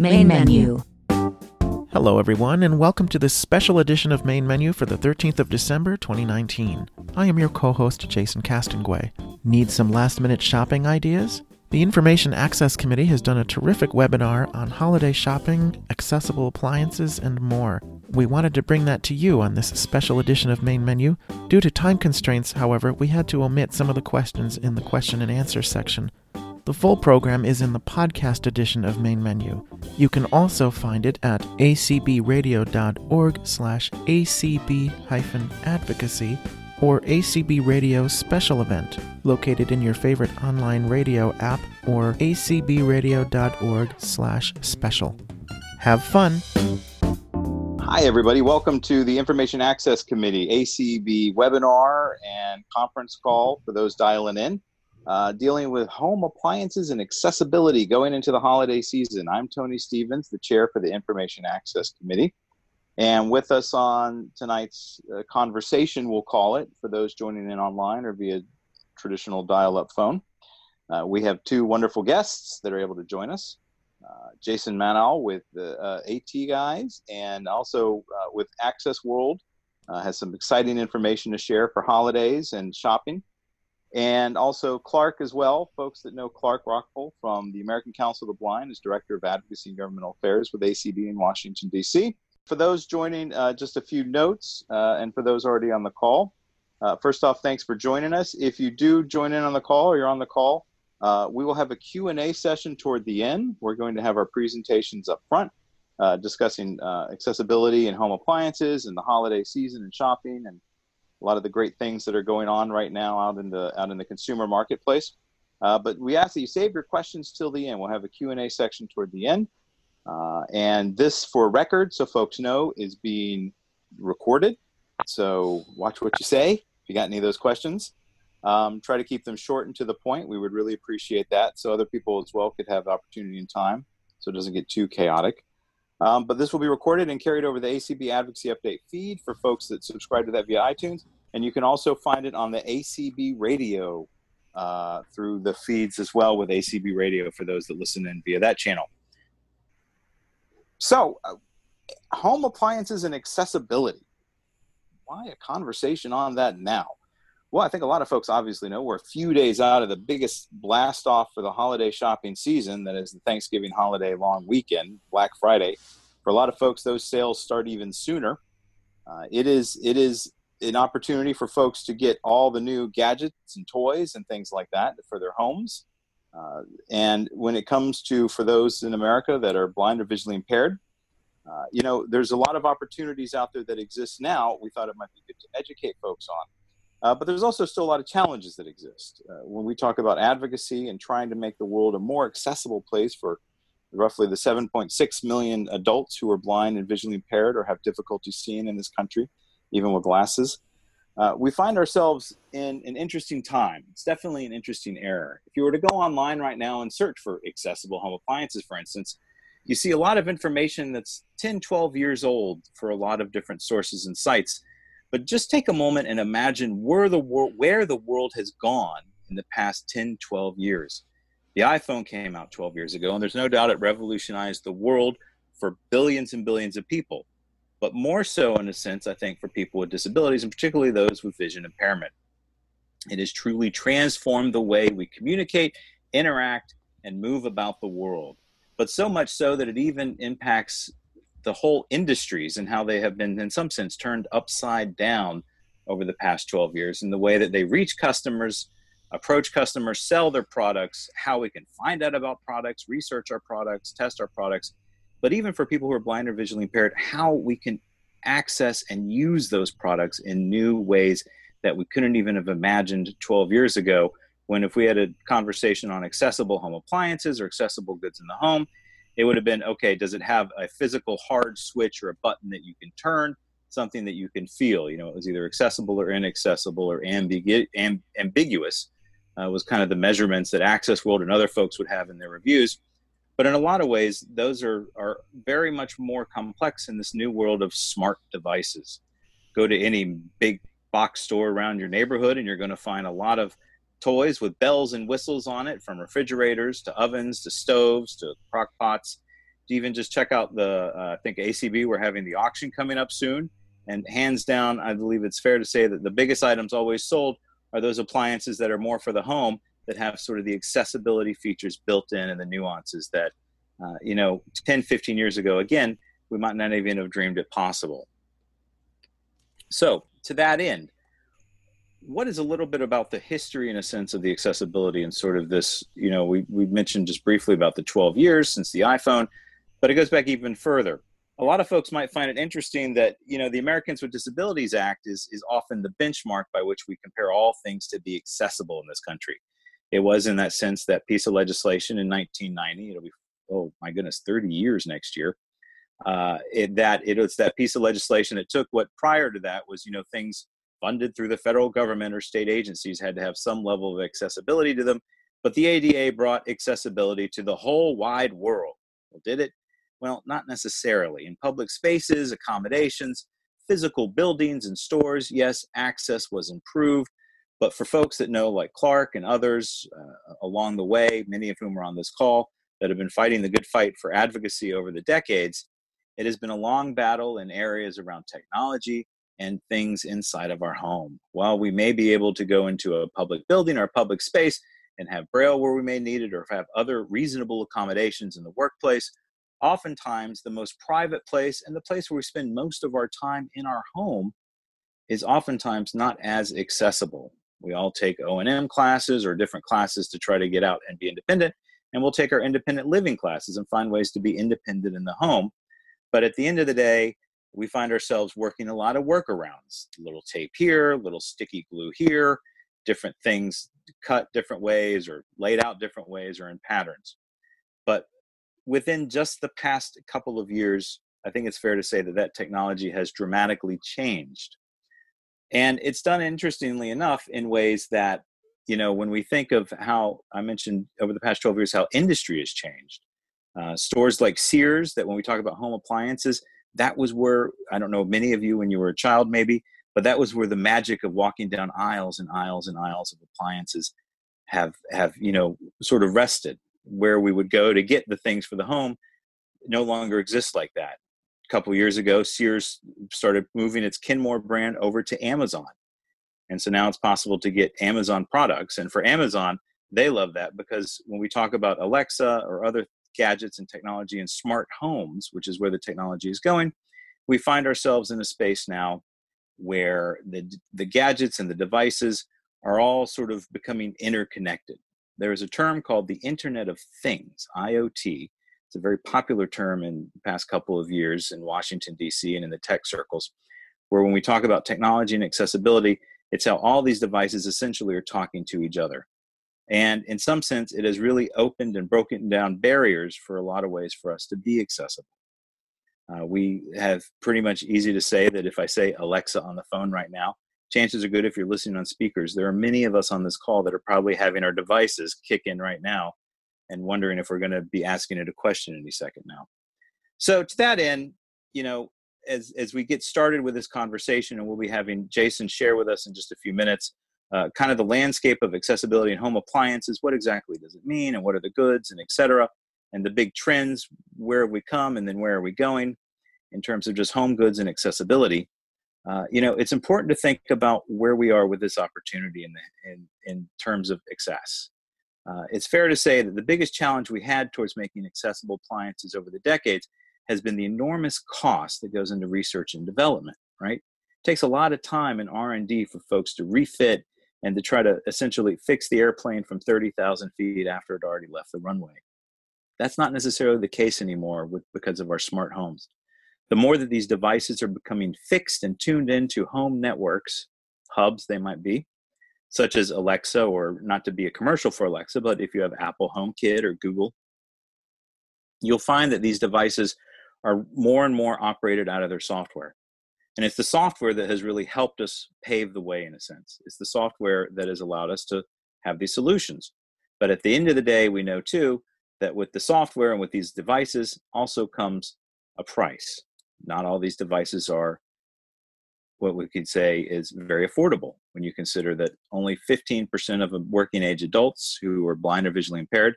Main menu Hello, everyone, and welcome to this special edition of Main Menu for the 13th of December, 2019. I am your co host, Jason Castonguay. Need some last minute shopping ideas? The Information Access Committee has done a terrific webinar on holiday shopping, accessible appliances, and more. We wanted to bring that to you on this special edition of Main Menu. Due to time constraints, however, we had to omit some of the questions in the question and answer section. The full program is in the podcast edition of Main Menu. You can also find it at acbradio.org slash acb-advocacy or ACB Radio Special Event, located in your favorite online radio app or acbradio.org slash special. Have fun! Hi, everybody. Welcome to the Information Access Committee ACB webinar and conference call for those dialing in, uh, dealing with home appliances and accessibility going into the holiday season. I'm Tony Stephens, the chair for the Information Access Committee. And with us on tonight's uh, conversation, we'll call it, for those joining in online or via traditional dial up phone, uh, we have two wonderful guests that are able to join us. Uh, Jason Meddaugh with the uh, AT guys, and also uh, with Access World, has some exciting information to share for holidays and shopping. And also Clark as well, folks that know Clark Rachfal from the American Council of the Blind, is Director of Advocacy and Governmental Affairs with ACB in Washington, D.C. For those joining, uh, just a few notes, uh, and for those already on the call. first off, thanks for joining us. If you do join in on the call or you're on the call, uh, we will have a Q&A session toward the end. We're going to have our presentations up front, uh, discussing uh, accessibility and home appliances and the holiday season and shopping and a lot of the great things that are going on right now out in the out in the consumer marketplace. Uh, but we ask that you save your questions till the end. We'll have a Q&A section toward the end. Uh, and this, for record, so folks know, is being recorded. So watch what you say if you got any of those questions. Um, try to keep them short and to the point. We would really appreciate that so other people as well could have opportunity and time so it doesn't get too chaotic. Um, but this will be recorded and carried over the ACB Advocacy Update feed for folks that subscribe to that via iTunes. And you can also find it on the ACB Radio uh, through the feeds as well with ACB Radio for those that listen in via that channel. So, uh, home appliances and accessibility. Why a conversation on that now? Well, I think a lot of folks obviously know we're a few days out of the biggest blast off for the holiday shopping season, that is the Thanksgiving holiday long weekend, Black Friday. For a lot of folks, those sales start even sooner. Uh, it is it is an opportunity for folks to get all the new gadgets and toys and things like that for their homes. Uh, and when it comes to for those in America that are blind or visually impaired, uh, you know, there's a lot of opportunities out there that exist now. We thought it might be good to educate folks on. Uh, but there's also still a lot of challenges that exist. Uh, when we talk about advocacy and trying to make the world a more accessible place for roughly the 7.6 million adults who are blind and visually impaired or have difficulty seeing in this country, even with glasses, uh, we find ourselves in an interesting time. It's definitely an interesting era. If you were to go online right now and search for accessible home appliances, for instance, you see a lot of information that's 10, 12 years old for a lot of different sources and sites but just take a moment and imagine where the world where the world has gone in the past 10, 12 years. The iPhone came out 12 years ago, and there's no doubt it revolutionized the world for billions and billions of people. But more so, in a sense, I think, for people with disabilities, and particularly those with vision impairment. It has truly transformed the way we communicate, interact, and move about the world. But so much so that it even impacts the whole industries and how they have been, in some sense, turned upside down over the past 12 years in the way that they reach customers, approach customers, sell their products, how we can find out about products, research our products, test our products. But even for people who are blind or visually impaired, how we can access and use those products in new ways that we couldn't even have imagined 12 years ago. When, if we had a conversation on accessible home appliances or accessible goods in the home, it would have been okay, does it have a physical hard switch or a button that you can turn? Something that you can feel. You know, it was either accessible or inaccessible or ambigu- amb- ambiguous. Uh, was kind of the measurements that Access World and other folks would have in their reviews. But in a lot of ways, those are, are very much more complex in this new world of smart devices. Go to any big box store around your neighborhood, and you're going to find a lot of toys with bells and whistles on it, from refrigerators to ovens to stoves to crock pots. To even just check out the, uh, I think ACB, we're having the auction coming up soon. And hands down, I believe it's fair to say that the biggest items always sold are those appliances that are more for the home that have sort of the accessibility features built in and the nuances that, uh, you know, 10, 15 years ago, again, we might not even have dreamed it possible. So, to that end, what is a little bit about the history in a sense of the accessibility and sort of this you know we, we mentioned just briefly about the 12 years since the iphone but it goes back even further. A lot of folks might find it interesting that you know the americans with disabilities act is is often the benchmark by which we compare all things to be accessible in this country. It was in that sense that piece of legislation in 1990 it'll be oh my goodness 30 years next year uh, it, that it was that piece of legislation that took what prior to that was you know things funded through the federal government or state agencies had to have some level of accessibility to them. But the ADA brought accessibility to the whole wide world. Well, did it? Well, not necessarily. In public spaces, accommodations, physical buildings, and stores, yes, access was improved. But for folks that know, like Clark and others uh, along the way, many of whom are on this call, that have been fighting the good fight for advocacy over the decades, it has been a long battle in areas around technology, and things inside of our home. While we may be able to go into a public building or a public space and have braille where we may need it or have other reasonable accommodations in the workplace, oftentimes the most private place and the place where we spend most of our time in our home is oftentimes not as accessible. We all take O&M classes or different classes to try to get out and be independent, and we'll take our independent living classes and find ways to be independent in the home. But at the end of the day, we find ourselves working a lot of workarounds little tape here little sticky glue here different things cut different ways or laid out different ways or in patterns. But within just the past couple of years i think it's fair to say that that technology has dramatically changed. And it's done interestingly enough in ways that you know when we think of how i mentioned over the past 12 years how industry has changed. Uh, stores like sears that when we talk about home appliances that was where I don't know many of you when you were a child maybe, but that was where the magic of walking down aisles and aisles and aisles of appliances have have you know sort of rested. Where we would go to get the things for the home no longer exists like that. A couple years ago, Sears started moving its Kenmore brand over to Amazon. And so now it's possible to get Amazon products. And for Amazon, they love that because when we talk about Alexa or other gadgets and technology and smart homes, which is where the technology is going, we find ourselves in a space now where the, the gadgets and the devices are all sort of becoming interconnected. There is a term called the Internet of Things, IoT. It's a very popular term in the past couple of years in Washington, D.C., and in the tech circles, where when we talk about technology and accessibility, it's how all these devices essentially are talking to each other. And in some sense, it has really opened and broken down barriers for a lot of ways for us to be accessible. Uh, we have pretty much easy to say that if I say Alexa on the phone right now, chances are good if you're listening on speakers. There are many of us on this call that are probably having our devices kick in right now and wondering if we're going to be asking it a question any second now. So, to that end, you know, as, as we get started with this conversation, and we'll be having Jason share with us in just a few minutes uh, kind of the landscape of accessibility in home appliances. What exactly does it mean, and what are the goods, and et cetera, and the big trends. Where have we come, and then where are we going in terms of just home goods and accessibility? Uh, you know, it's important to think about where we are with this opportunity in the, in, in terms of access. Uh, it's fair to say that the biggest challenge we had towards making accessible appliances over the decades has been the enormous cost that goes into research and development. Right, it takes a lot of time in R and D for folks to refit and to try to essentially fix the airplane from 30,000 feet after it already left the runway. That's not necessarily the case anymore with, because of our smart homes. The more that these devices are becoming fixed and tuned into home networks, hubs they might be, such as Alexa, or not to be a commercial for Alexa, but if you have Apple HomeKit or Google, you'll find that these devices are more and more operated out of their software. And it's the software that has really helped us pave the way, in a sense. It's the software that has allowed us to have these solutions. But at the end of the day, we know too that with the software and with these devices also comes a price. Not all these devices are what we could say is very affordable when you consider that only 15% of working age adults who are blind or visually impaired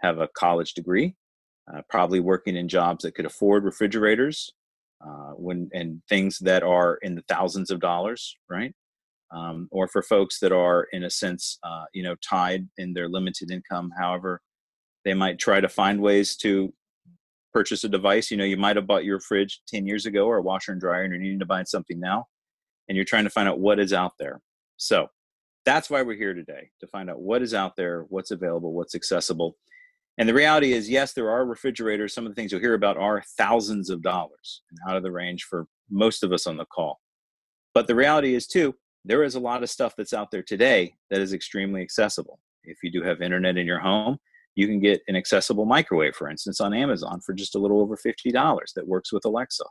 have a college degree, uh, probably working in jobs that could afford refrigerators uh, when and things that are in the thousands of dollars, right? Um, or for folks that are in a sense, uh, you know, tied in their limited income. However, they might try to find ways to purchase a device. You know, you might have bought your fridge 10 years ago or a washer and dryer and you're needing to buy something now and you're trying to find out what is out there. So that's why we're here today to find out what is out there, what's available, what's accessible. And the reality is, yes, there are refrigerators. Some of the things you'll hear about are thousands of dollars and out of the range for most of us on the call. But the reality is, too, there is a lot of stuff that's out there today that is extremely accessible. If you do have internet in your home, you can get an accessible microwave, for instance, on Amazon for just a little over $50 that works with Alexa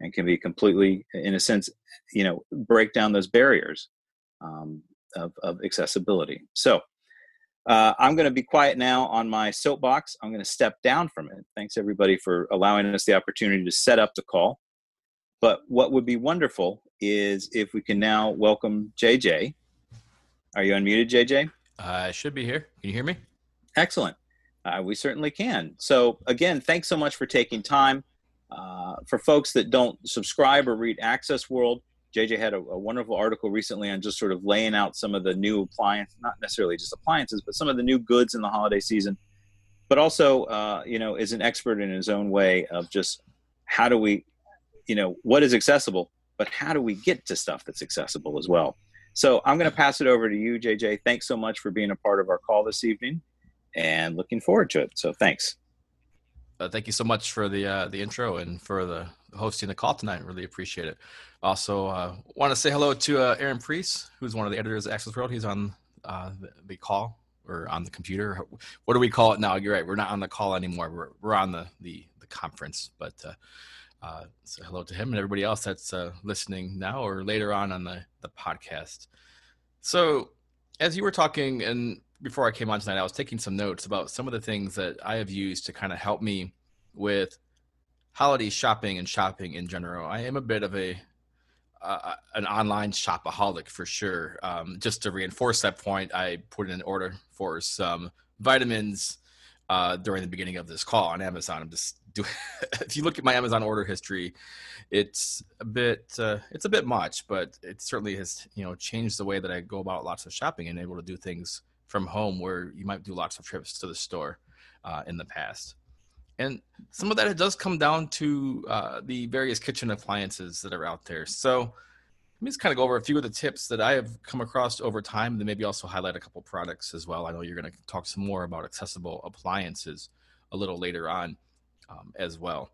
and can be completely, in a sense, you know, break down those barriers um, of, of accessibility. So uh, I'm going to be quiet now on my soapbox. I'm going to step down from it. Thanks everybody for allowing us the opportunity to set up the call. But what would be wonderful is if we can now welcome JJ. Are you unmuted, JJ? I should be here. Can you hear me? Excellent. Uh, we certainly can. So, again, thanks so much for taking time. Uh, for folks that don't subscribe or read Access World, JJ had a, a, wonderful article recently on just sort of laying out some of the new appliances, not necessarily just appliances, but some of the new goods in the holiday season. But also, uh, you know, is an expert in his own way of just how do we, you know, what is accessible, but how do we get to stuff that's accessible as well. So I'm going to pass it over to you, JJ. Thanks so much for being a part of our call this evening, and looking forward to it. So thanks. Uh, thank you so much for the uh, the intro and for the hosting the call tonight. Really appreciate it. Also, uh, want to say hello to uh, Aaron Preece, who's one of the editors of Access World. He's on uh, the, the, call or on the computer. What do we call it now? You're right. We're not on the call anymore. We're we're on the the, the conference. But uh, so hello to him and everybody else that's listening now or later on on the the podcast. So as you were talking and before I came on tonight, I was taking some notes about some of the things that I have used to kind of help me with holiday shopping and shopping in general. I am a bit of a uh, an online shopaholic for sure. Um, just to reinforce that point, I put in an order for some vitamins uh, during the beginning of this call on Amazon. I'm just doing. if you look at my Amazon order history, it's a bit uh, it's a bit much, but it certainly has you know changed the way that I go about lots of shopping and able to do things from home where you might do lots of trips to the store uh, in the past. And some of that it does come down to uh, the various kitchen appliances that are out there. So let me just kind of go over a few of the tips that I have come across over time, and then maybe also highlight a couple products as well. I know you're going to talk some more about accessible appliances a little later on um, as well.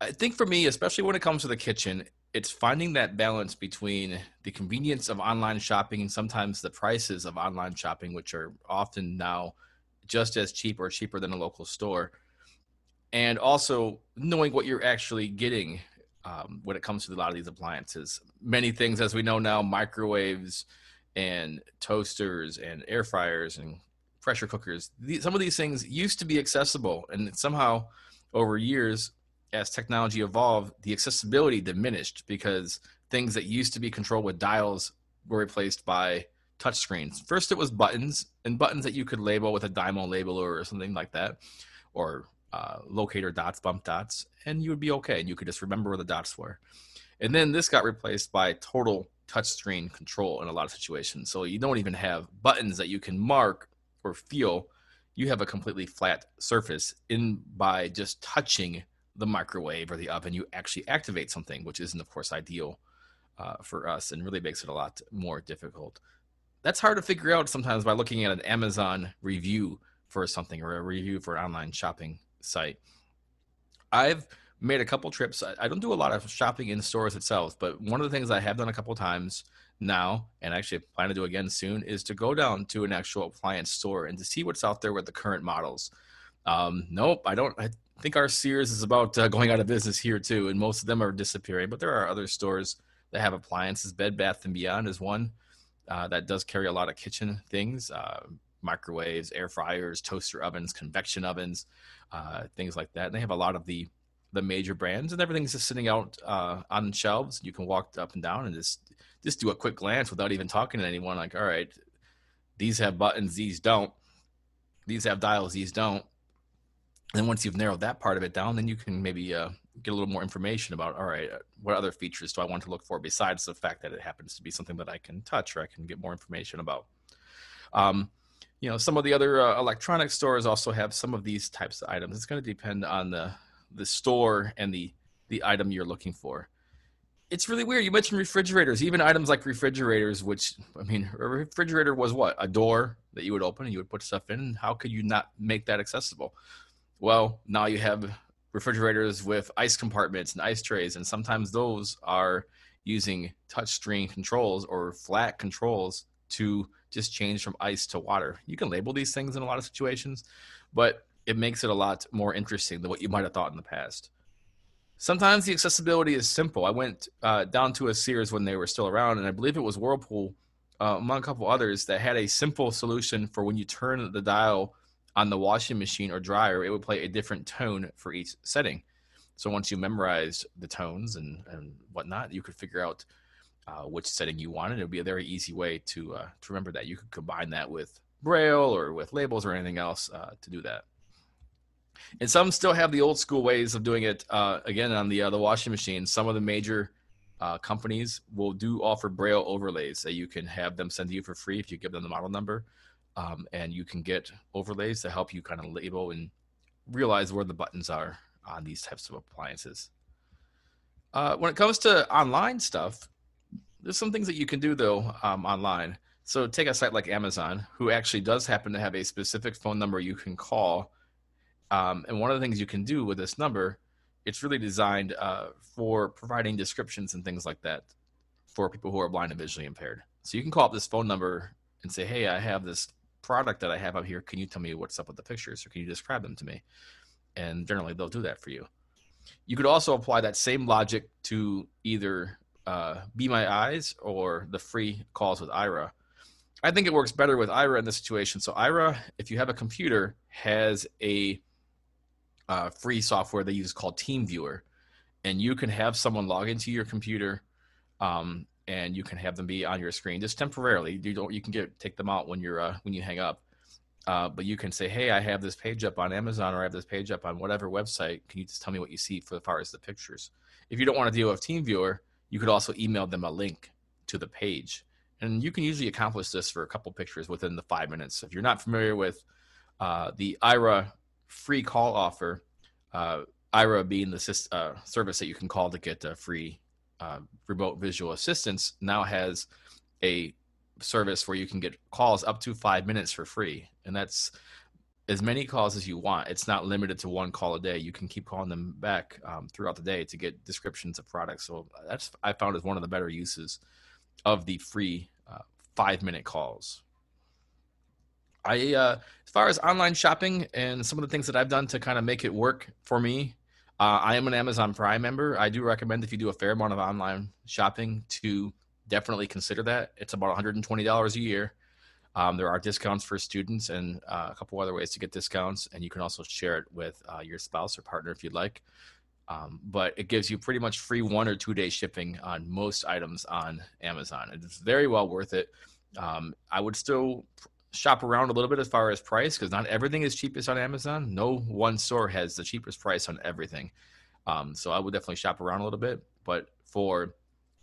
I think for me, especially when it comes to the kitchen, it's finding that balance between the convenience of online shopping and sometimes the prices of online shopping, which are often now just as cheap or cheaper than a local store, and also knowing what you're actually getting um, when it comes to a lot of these appliances. Many things, as we know now, microwaves and toasters and air fryers and pressure cookers. These, some of these things used to be accessible, and somehow over years as technology evolved, the accessibility diminished because things that used to be controlled with dials were replaced by touchscreens. First, it was buttons and buttons that you could label with a Dymo label or something like that, or uh, locator dots, bump dots, and you would be okay. And you could just remember where the dots were. And then this got replaced by total touchscreen control in a lot of situations. So you don't even have buttons that you can mark or feel. You have a completely flat surface in by just touching the microwave or the oven, you actually activate something, which isn't, of course, ideal uh, for us and really makes it a lot more difficult. That's hard to figure out sometimes by looking at an Amazon review for something or a review for online shopping site. I've made a couple trips. I don't do a lot of shopping in stores itself, but one of the things I have done a couple times now, and actually plan to do again soon, is to go down to an actual appliance store and to see what's out there with the current models. Um, nope, I don't. I think our Sears is about uh, going out of business here too, and most of them are disappearing. But there are other stores that have appliances. Bed Bath and Beyond is one uh, that does carry a lot of kitchen things, uh, microwaves, air fryers, toaster ovens, convection ovens, uh, things like that. And they have a lot of the the major brands, and everything's just sitting out uh, on shelves. You can walk up and down and just just do a quick glance without even talking to anyone. Like, all right, these have buttons, these don't. These have dials, these don't. And once you've narrowed that part of it down, then you can maybe uh, get a little more information about all right, what other features do I want to look for besides the fact that it happens to be something that I can touch or I can get more information about. Um, you know, some of the other uh, electronic stores also have some of these types of items. It's going to depend on the the store and the the item you're looking for. It's really weird. You mentioned refrigerators, even items like refrigerators, which I mean, a refrigerator was what a door that you would open and you would put stuff in. How could you not make that accessible? Well, now you have refrigerators with ice compartments and ice trays, and sometimes those are using touchscreen controls or flat controls to just change from ice to water. You can label these things in a lot of situations, but it makes it a lot more interesting than what you might have thought in the past. Sometimes the accessibility is simple. I went uh, down to a Sears when they were still around, and I believe it was Whirlpool, uh, among a couple others, that had a simple solution for when you turn the dial on the washing machine or dryer, it would play a different tone for each setting. So once you memorized the tones and, and whatnot, you could figure out uh, which setting you wanted. It would be a very easy way to uh, to remember that. You could combine that with Braille or with labels or anything else uh, to do that. And some still have the old school ways of doing it. Uh, again, on the uh, the washing machine, some of the major companies will do offer Braille overlays that you can have them send to you for free if you give them the model number, um, and you can get overlays to help you kind of label and realize where the buttons are on these types of appliances. Uh, when it comes to online stuff, there's some things that you can do though um, online. So take a site like Amazon, who actually does happen to have a specific phone number you can call um, and one of the things you can do with this number, it's really designed uh, for providing descriptions and things like that for people who are blind and visually impaired. So you can call up this phone number and say, "Hey, I have this product that I have up here. Can you tell me what's up with the pictures, or can you describe them to me?" And generally, they'll do that for you. You could also apply that same logic to either uh, Be My Eyes or the free calls with Aira. I think it works better with Aira in this situation. So Aira, if you have a computer, has a uh, free software they use called TeamViewer, and you can have someone log into your computer, um, and you can have them be on your screen just temporarily. You don't you can get take them out when you're uh, when you hang up. Uh, but you can say, "Hey, I have this page up on Amazon, or I have this page up on whatever website. Can you just tell me what you see for as far as the pictures?" If you don't want to deal with TeamViewer, you could also email them a link to the page, and you can usually accomplish this for a couple pictures within the five minutes. If you're not familiar with uh, the Aira free call offer. Uh, Aira being the uh, service that you can call to get uh, free uh, remote visual assistance now has a service where you can get calls up to five minutes for free, and that's as many calls as you want. It's not limited to one call a day. You can keep calling them back um, throughout the day to get descriptions of products. So that's I found is one of the better uses of the free uh, five minute calls. I, uh, as far as online shopping and some of the things that I've done to kind of make it work for me, uh, I am an Amazon Prime member. I do recommend if you do a fair amount of online shopping to definitely consider that. It's about $120 a year. Um, there are discounts for students and uh, a couple other ways to get discounts, and you can also share it with uh, your spouse or partner if you'd like. Um, but it gives you pretty much free one or two day shipping on most items on Amazon. It's very well worth it. Um, I would still shop around a little bit as far as price because not everything is cheapest on Amazon. No one store has the cheapest price on everything. Um, so I would definitely shop around a little bit. But for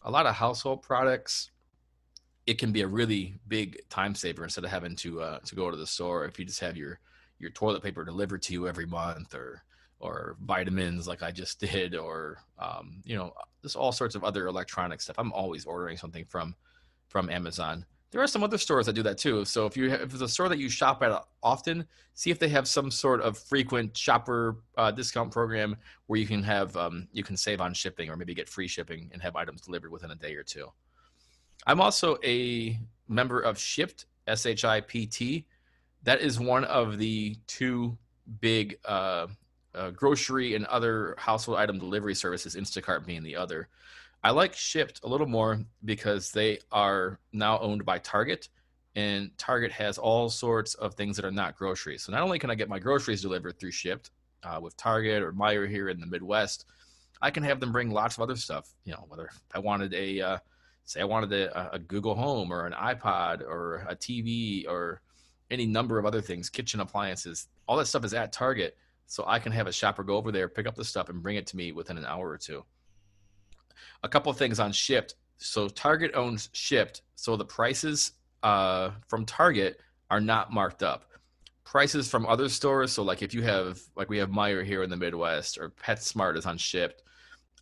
a lot of household products, it can be a really big time saver instead of having to uh, to go to the store. If you just have your your toilet paper delivered to you every month, or or vitamins like I just did, or um, you know, just all sorts of other electronic stuff. I'm always ordering something from from Amazon there are some other stores that do that too. So if you have, if it's a store that you shop at often, see if they have some sort of frequent shopper uh, discount program where you can have um, you can save on shipping or maybe get free shipping and have items delivered within a day or two. I'm also a member of Shipt S H I P T. That is one of the two big uh, uh, grocery and other household item delivery services, Instacart being the other. I like Shipt a little more because they are now owned by Target, and Target has all sorts of things that are not groceries. So not only can I get my groceries delivered through Shipt uh, with Target or Meijer here in the Midwest, I can have them bring lots of other stuff. You know, whether I wanted a uh, say I wanted a, a, Google Home or an iPod or a TV or any number of other things, kitchen appliances, all that stuff is at Target. So I can have a shopper go over there, pick up the stuff, and bring it to me within an hour or two a couple of things on Shipt. So Target owns Shipt, so the prices uh, from Target are not marked up. Prices from other stores, so like if you have like we have Meijer here in the Midwest, or PetSmart is on Shipt.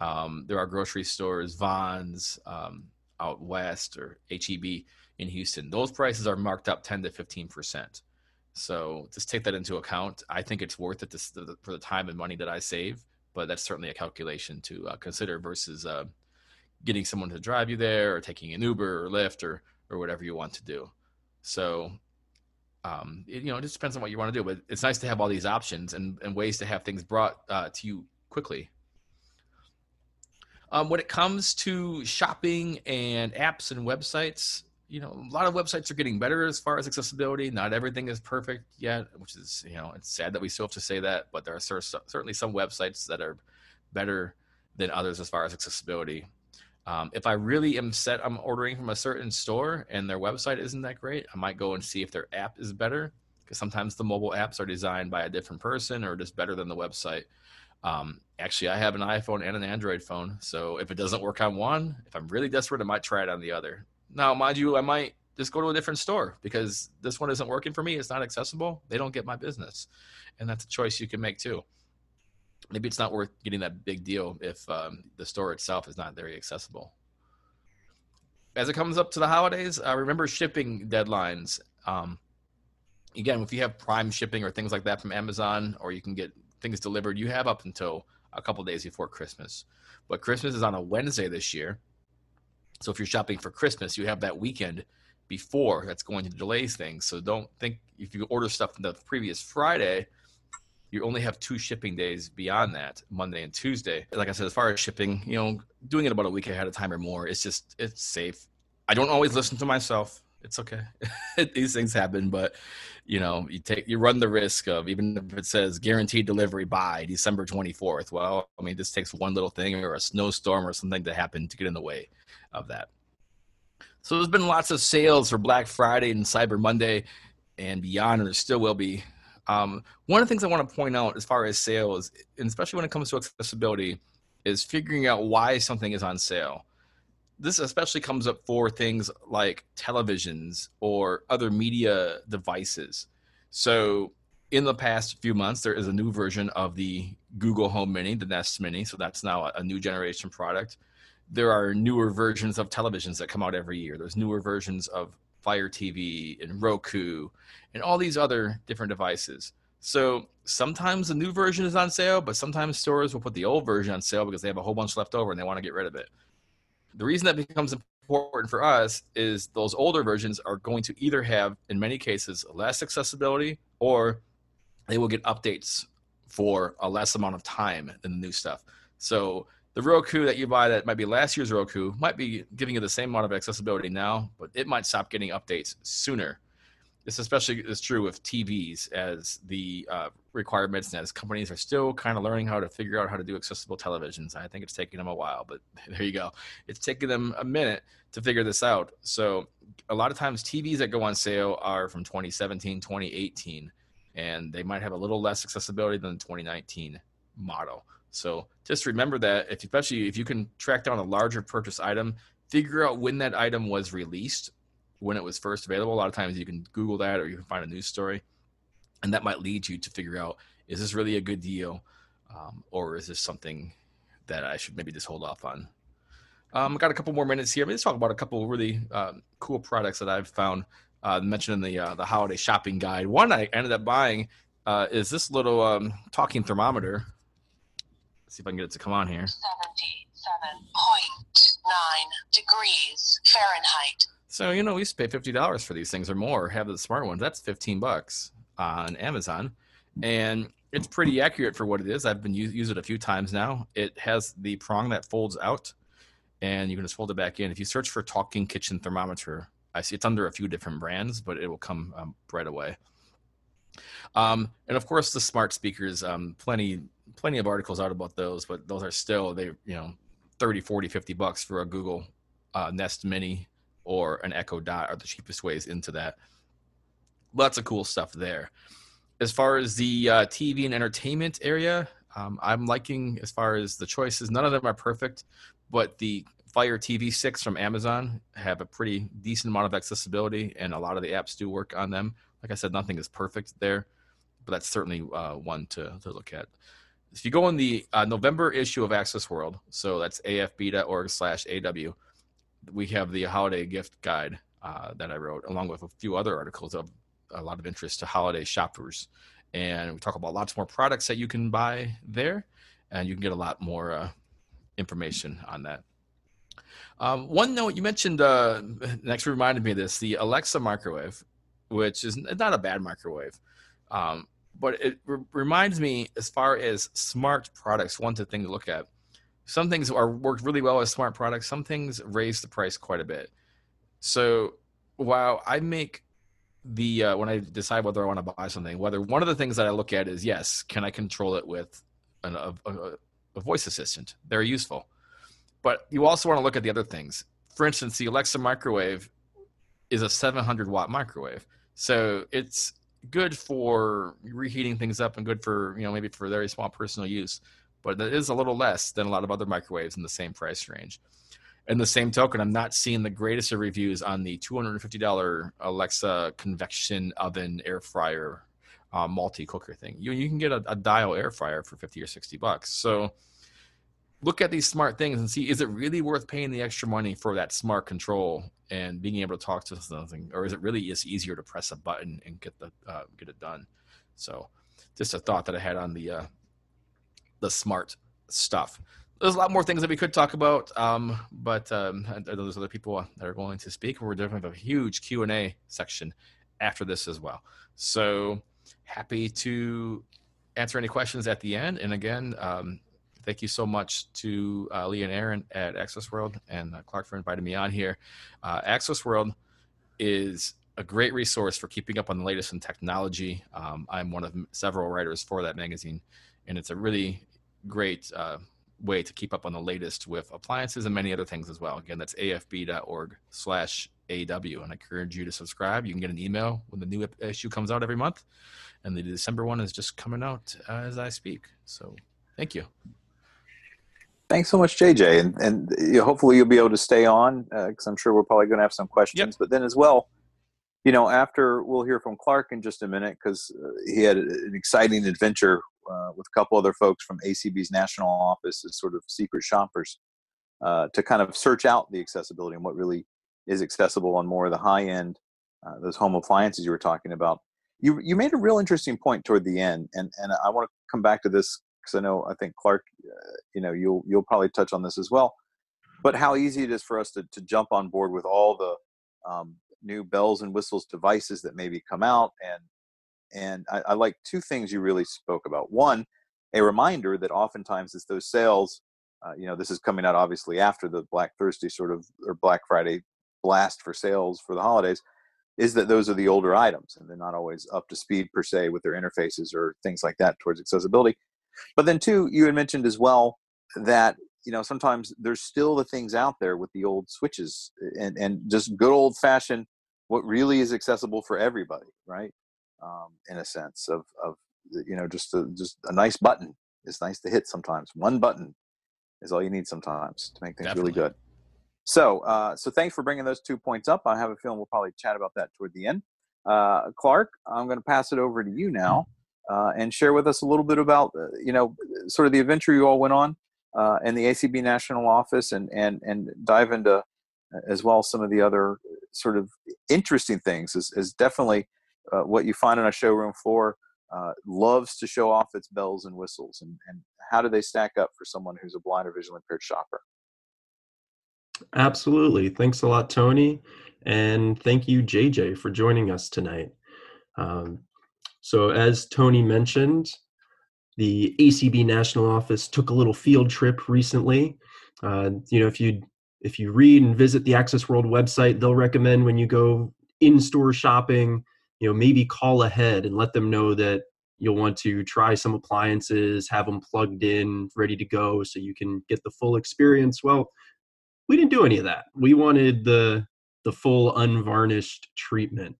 Um, there are grocery stores, Vons um, out west, or HEB in Houston. Those prices are marked up 10 to 15 percent. So just take that into account. I think it's worth it to, for the time and money that I save, but that's certainly a calculation to uh, consider versus uh, getting someone to drive you there or taking an Uber or Lyft or or whatever you want to do. So um, it, you know, it just depends on what you want to do, but it's nice to have all these options and, and ways to have things brought uh, to you quickly. Um, when it comes to shopping and apps and websites, you know, a lot of websites are getting better as far as accessibility. Not everything is perfect yet, which is, you know, it's sad that we still have to say that, but there are certainly some websites that are better than others as far as accessibility. Um, if I really am set, I'm ordering from a certain store and their website isn't that great, I might go and see if their app is better because sometimes the mobile apps are designed by a different person or just better than the website. Um, actually, I have an iPhone and an Android phone, so if it doesn't work on one, if I'm really desperate, I might try it on the other. Now, mind you, I might just go to a different store because this one isn't working for me. It's not accessible. They don't get my business, and that's a choice you can make too maybe it's not worth getting that big deal if um, the store itself is not very accessible. As it comes up to the holidays, uh, remember shipping deadlines. Um, again, if you have Prime shipping or things like that from Amazon, or you can get things delivered, you have up until a couple days before Christmas. But Christmas is on a Wednesday this year. So if you're shopping for Christmas, you have that weekend before that's going to delay things. So don't think if you order stuff the previous Friday, you only have two shipping days beyond that, Monday and Tuesday. Like I said, as far as shipping, you know, doing it about a week ahead of time or more, it's just it's safe. I don't always listen to myself. It's okay. These things happen, but you know, you take you run the risk of even if it says guaranteed delivery by December 24th. Well, I mean, this takes one little thing or a snowstorm or something to happen to get in the way of that. So there's been lots of sales for Black Friday and Cyber Monday and beyond, and there still will be um, one of the things I want to point out as far as sales, and especially when it comes to accessibility, is figuring out why something is on sale. This especially comes up for things like televisions or other media devices. So, in the past few months, there is a new version of the Google Home Mini, the Nest Mini. So, that's now a new generation product. There are newer versions of televisions that come out every year. There's newer versions of Fire TV and Roku and all these other different devices. So sometimes the new version is on sale, but sometimes stores will put the old version on sale because they have a whole bunch left over and they want to get rid of it. The reason that becomes important for us is those older versions are going to either have, in many cases, less accessibility or they will get updates for a less amount of time than the new stuff. So the Roku that you buy that might be last year's Roku might be giving you the same amount of accessibility now, but it might stop getting updates sooner. This especially is true with TVs as the uh, requirements and as companies are still kind of learning how to figure out how to do accessible televisions. I think it's taking them a while, but there you go. It's taking them a minute to figure this out. So a lot of times TVs that go on sale are from 2017, 2018, and they might have a little less accessibility than the 2019 model. So just remember that, if, especially if you can track down a larger purchase item, figure out when that item was released, when it was first available. A lot of times you can Google that or you can find a news story, and that might lead you to figure out is this really a good deal, um, or is this something that I should maybe just hold off on. Um, got a couple more minutes here. Let's talk about a couple really um, cool products that I've found uh, mentioned in the uh, the holiday shopping guide. One I ended up buying uh, is this little um, talking thermometer Let's see if I can get it to come on here. 77.9 degrees Fahrenheit. So, you know, we used to pay $50 for these things or more, have the smart ones. That's 15 bucks on Amazon. and it's pretty accurate for what it is. I've been u- used it a few times now. It has the prong that folds out, and you can just fold it back in. If you search for talking kitchen thermometer, I see it's under a few different brands, but it will come um, right away. Um, and of course, the smart speakers. Um, plenty, plenty of articles out about those, but those are still they you know 30, 40, 50 bucks for a Google uh, Nest Mini or an Echo Dot are the cheapest ways into that. Lots of cool stuff there. As far as the uh, TV and entertainment area, um, I'm liking as far as the choices. None of them are perfect, but the Fire TV 6 from Amazon have a pretty decent amount of accessibility, and a lot of the apps do work on them. Like I said, nothing is perfect there, but that's certainly uh, one to, to look at. If you go in the uh, November issue of Access World, so that's afb.org slash AW, we have the holiday gift guide uh, that I wrote, along with a few other articles of a lot of interest to holiday shoppers. And we talk about lots more products that you can buy there, and you can get a lot more uh, information on that. Um, one note you mentioned, uh, next reminded me of this the Alexa microwave, which is not a bad microwave. Um, but it re- reminds me, as far as smart products, one thing to look at some things are worked really well as smart products. Some things raise the price quite a bit. So while I make the uh, when I decide whether I want to buy something, whether one of the things that I look at is yes, can I control it with an, a, a, a voice assistant? they're useful. But you also want to look at the other things. For instance, the Alexa microwave is a 700 watt microwave, so it's good for reheating things up and good for you know maybe for very small personal use but it is a little less than a lot of other microwaves in the same price range. In the same token, I'm not seeing the greatest of reviews on the $250 Alexa convection oven air fryer uh, multi cooker thing. You you can get a, a dial air fryer for 50 or 60 bucks. So look at these smart things and see is it really worth paying the extra money for that smart control and being able to talk to something, or is it really just easier to press a button and get the uh, get it done? So just a thought that I had on the uh, the smart stuff. There's a lot more things that we could talk about, um, but um, there's other people that are going to speak. We're definitely have a huge Q and A section after this as well. So happy to answer any questions at the end. And again, um, thank you so much to uh, Lee and Aaron at Access World and uh, Clark for inviting me on here. Uh, Access World is a great resource for keeping up on the latest in technology. Um, I'm one of several writers for that magazine, and it's a really great uh, way to keep up on the latest with appliances and many other things as well. Again, that's afb.org slash AW. And I encourage you to subscribe. You can get an email when the new issue comes out every month. And the December one is just coming out uh, as I speak. So thank you. Thanks so much, JJ. And, and you know, hopefully you'll be able to stay on because uh, I'm sure we're probably going to have some questions. Yep. But then as well, you know, after we'll hear from Clark in just a minute because uh, he had an exciting adventure uh, with a couple other folks from ACB's national office as sort of secret shoppers uh, to kind of search out the accessibility and what really is accessible on more of the high end, uh, those home appliances you were talking about. You, you made a real interesting point toward the end, and, and I want to come back to this because I know I think Clark, uh, you know, you'll you'll probably touch on this as well. But how easy it is for us to, to jump on board with all the um, new bells and whistles devices that maybe come out and and I, I, like two things you really spoke about. One, a reminder that oftentimes it's those sales. Uh, you know, this is coming out obviously after the Black Thursday sort of or Black Friday blast for sales for the holidays. Is that those are the older items and they're not always up to speed per se with their interfaces or things like that towards accessibility. But then two, you had mentioned as well that you know sometimes there's still the things out there with the old switches and and just good old fashioned what really is accessible for everybody, right? Um, in a sense of of you know just a, just a nice button is nice to hit sometimes. One button is all you need sometimes to make things Definitely. really good. So uh, so thanks for bringing those two points up. I have a feeling we'll probably chat about that toward the end. Uh, Clark, I'm going to pass it over to you now uh, and share with us a little bit about uh, you know sort of the adventure you all went on uh, in the ACB national office and and and dive into uh, as well some of the other sort of interesting things is, is definitely uh, what you find on a showroom floor uh, loves to show off its bells and whistles and, and how do they stack up for someone who's a blind or visually impaired shopper? Absolutely. Thanks a lot tony and thank you jj for joining us tonight. Um, So, as Tony mentioned, the ACB national office took a little field trip recently. Uh, you know, if you if you read and visit the Access World website, they'll recommend when you go in-store shopping, you know, maybe call ahead and let them know that you'll want to try some appliances, have them plugged in, ready to go, so you can get the full experience. Well, we didn't do any of that. We wanted the the full unvarnished treatment.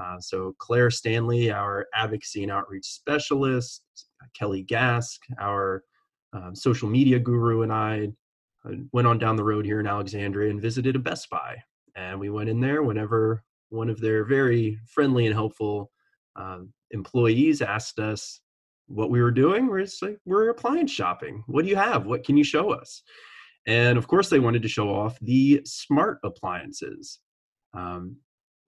Uh, so Claire Stanley, our advocacy and outreach specialist, Kelly Gask, our um, social media guru, and I uh, went on down the road here in Alexandria and visited a Best Buy. And we went in there whenever one of their very friendly and helpful um, employees asked us what we were doing. We're just like, we're appliance shopping. What do you have? What can you show us? And of course, they wanted to show off the smart appliances. Um,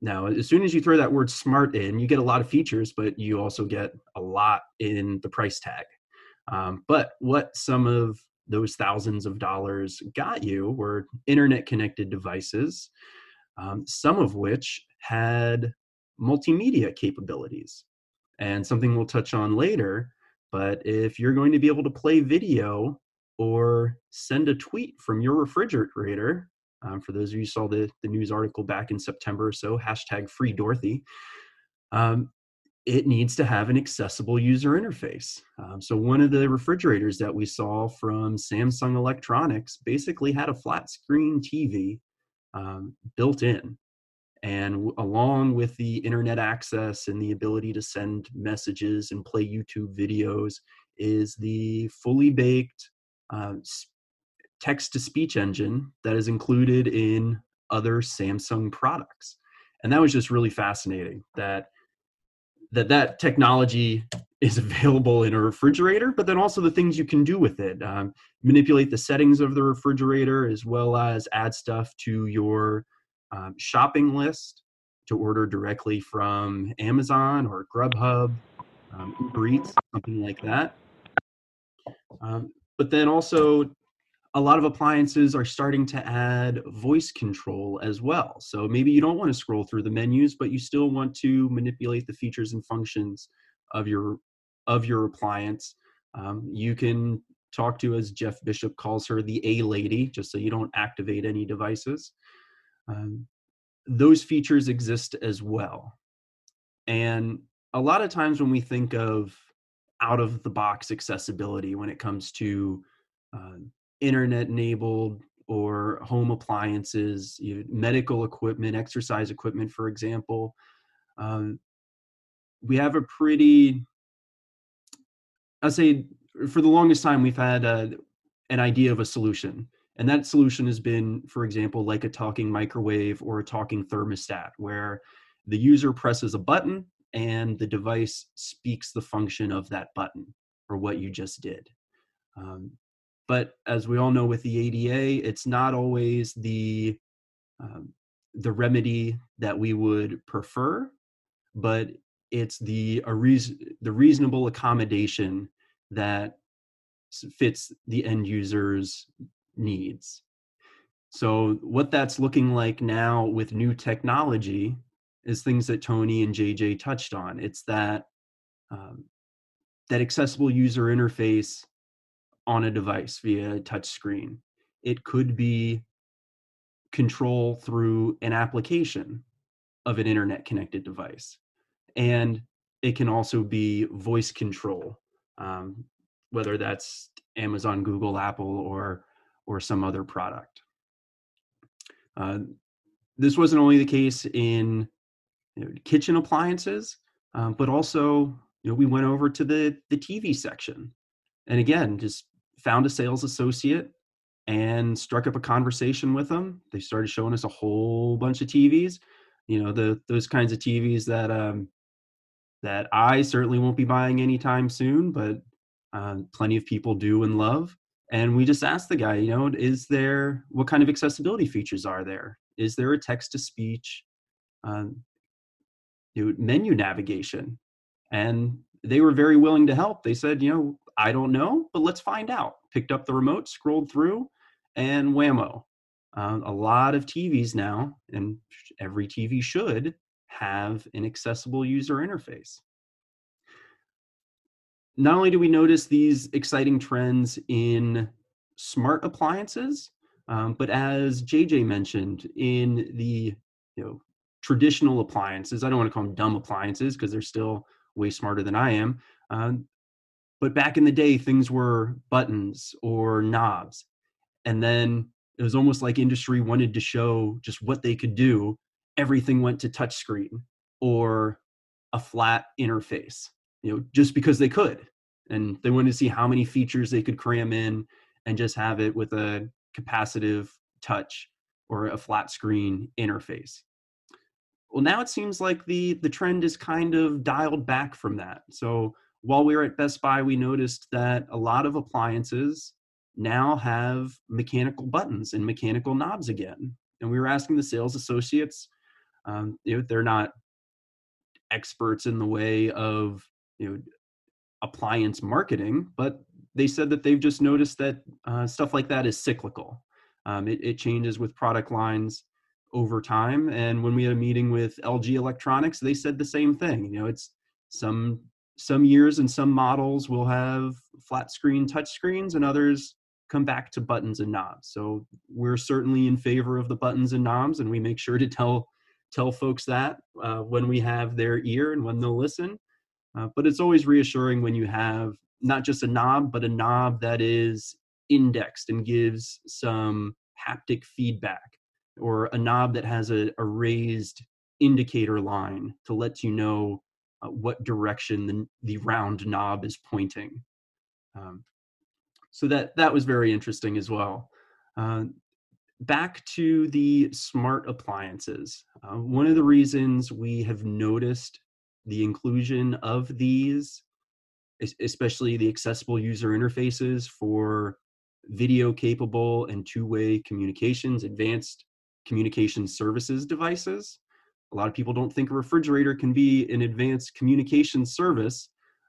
now, as soon as you throw that word smart in, you get a lot of features, but you also get a lot in the price tag. Um, but what some of those thousands of dollars got you were internet connected devices, um, some of which had multimedia capabilities. And something we'll touch on later. But if you're going to be able to play video or send a tweet from your refrigerator, um, for those of you who saw the, the news article back in September or so, hashtag free Dorothy, um, it needs to have an accessible user interface. Um, so one of the refrigerators that we saw from Samsung Electronics basically had a flat screen TV um, built in. And along with the internet access and the ability to send messages and play YouTube videos is the fully baked uh, text to speech engine that is included in other Samsung products. And that was just really fascinating that that that technology is available in a refrigerator, but then also the things you can do with it. Um, manipulate the settings of the refrigerator as well as add stuff to your um, shopping list to order directly from Amazon or Grubhub, um, Uber Eats, something like that. Um, but then also a lot of appliances are starting to add voice control as well. So maybe you don't want to scroll through the menus, but you still want to manipulate the features and functions of your of your appliance. Um, you can talk to, as Jeff Bishop calls her, the A lady, just so you don't activate any devices. Um, those features exist as well. And a lot of times when we think of out of the box accessibility when it comes to uh, internet enabled or home appliances, you know, medical equipment, exercise equipment, for example. Um, we have a pretty, I'd say, for the longest time, we've had uh, an idea of a solution. And that solution has been, for example, like a talking microwave or a talking thermostat, where the user presses a button and the device speaks the function of that button or what you just did. Um, but as we all know with the ADA, it's not always the um, the remedy that we would prefer, but it's the a reason the reasonable accommodation that fits the end user's needs. So what that's looking like now with new technology is things that Tony and JJ touched on. It's that um, that accessible user interface on a device via a touch screen. It could be control through an application of an internet connected device. And it can also be voice control, um, whether that's Amazon, Google, Apple, or or some other product. Uh, this wasn't only the case in you know, kitchen appliances, um, but also you know we went over to the the TV section, and again just found a sales associate and struck up a conversation with them. They started showing us a whole bunch of TVs, you know, the those kinds of TVs that um, that I certainly won't be buying anytime soon, but um, plenty of people do and love. And we just asked the guy, you know, is there what kind of accessibility features are there? Is there a text to speech, um, menu navigation? And they were very willing to help. They said, you know, I don't know, but let's find out. Picked up the remote, scrolled through, and whammo. Uh, a lot of TVs now, and every TV should have an accessible user interface. Not only do we notice these exciting trends in smart appliances, um, but as JJ mentioned, in the you know traditional appliances, I don't want to call them dumb appliances because they're still way smarter than I am. Um, but back in the day, things were buttons or knobs, and then it was almost like industry wanted to show just what they could do. Everything went to touchscreen or a flat interface, you know, just because they could, and they wanted to see how many features they could cram in and just have it with a capacitive touch or a flat screen interface. Well, now it seems like the the trend is kind of dialed back from that. So while we were at Best Buy, we noticed that a lot of appliances now have mechanical buttons and mechanical knobs again. And we were asking the sales associates, um, you know, they're not experts in the way of you know appliance marketing, but they said that they've just noticed that uh, stuff like that is cyclical. Um, it, it, changes with product lines over time. And when we had a meeting with LG Electronics, they said the same thing. You know, it's some some years and some models will have flat screen touch screens, and others come back to buttons and knobs. So we're certainly in favor of the buttons and knobs, and we make sure to tell tell folks that uh, when we have their ear and when they'll listen. Uh, but it's always reassuring when you have not just a knob, but a knob that is indexed and gives some haptic feedback, or a knob that has a, a raised indicator line to let you know uh, what direction the, the round knob is pointing. Um, so that that was very interesting as well. Uh, back to the smart appliances. Uh, one of the reasons we have noticed the inclusion of these especially the accessible user interfaces for video capable and two-way communications advanced communication services devices. A lot of people don't think a refrigerator can be an advanced communication service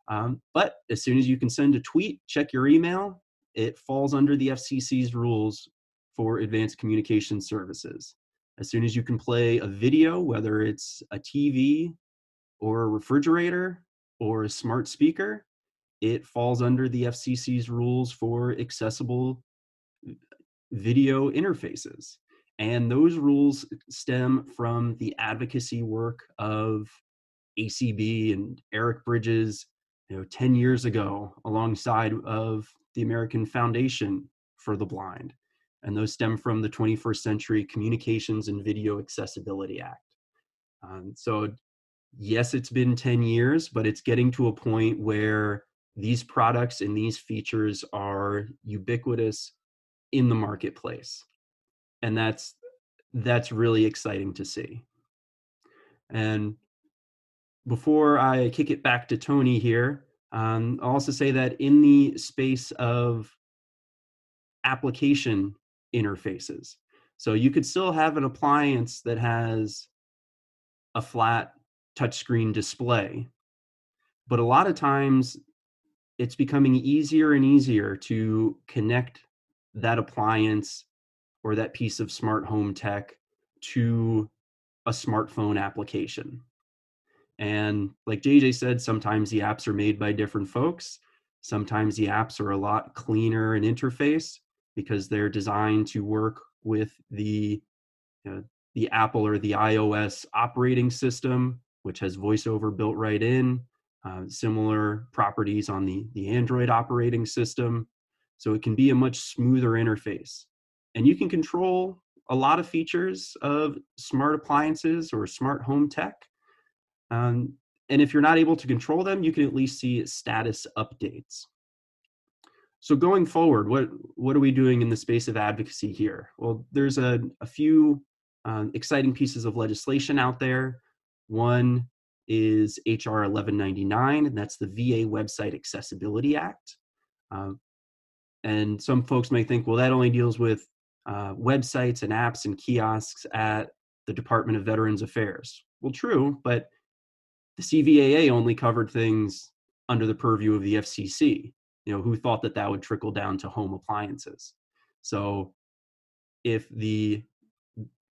um, but as soon as you can send a tweet check your email it falls under the fcc's rules for advanced communication services. As soon as you can play a video whether it's a tv or a refrigerator or a smart speaker it falls under the FCC's rules for accessible video interfaces. And those rules stem from the advocacy work of ACB and Eric Bridges, you know, 10 years ago, alongside of the American Foundation for the Blind. And those stem from the 21st Century Communications and Video Accessibility Act. Um, so, yes, it's been 10 years, but it's getting to a point where these products and these features are ubiquitous in the marketplace and that's that's really exciting to see. And before i kick it back to tony here um, i'll also say that in the space of application interfaces so you could still have an appliance that has a flat touchscreen display but a lot of times it's becoming easier and easier to connect that appliance or that piece of smart home tech to a smartphone application. And like JJ said, sometimes the apps are made by different folks. Sometimes the apps are a lot cleaner in interface because they're designed to work with the you know, the Apple or the iOS operating system, which has VoiceOver built right in. Uh, similar properties on the, the Android operating system. So it can be a much smoother interface. And you can control a lot of features of smart appliances or smart home tech. Um, and if you're not able to control them, you can at least see status updates. So going forward, what, what are we doing in the space of advocacy here? Well, there's a, a few uh, exciting pieces of legislation out there. One is HR 1199, and that's the VA Website Accessibility Act. Uh, and some folks may think, well, that only deals with uh, websites and apps and kiosks at the Department of Veterans Affairs. Well, true, but the CVAA only covered things under the purview of the FCC. You know, who thought that that would trickle down to home appliances? So, if the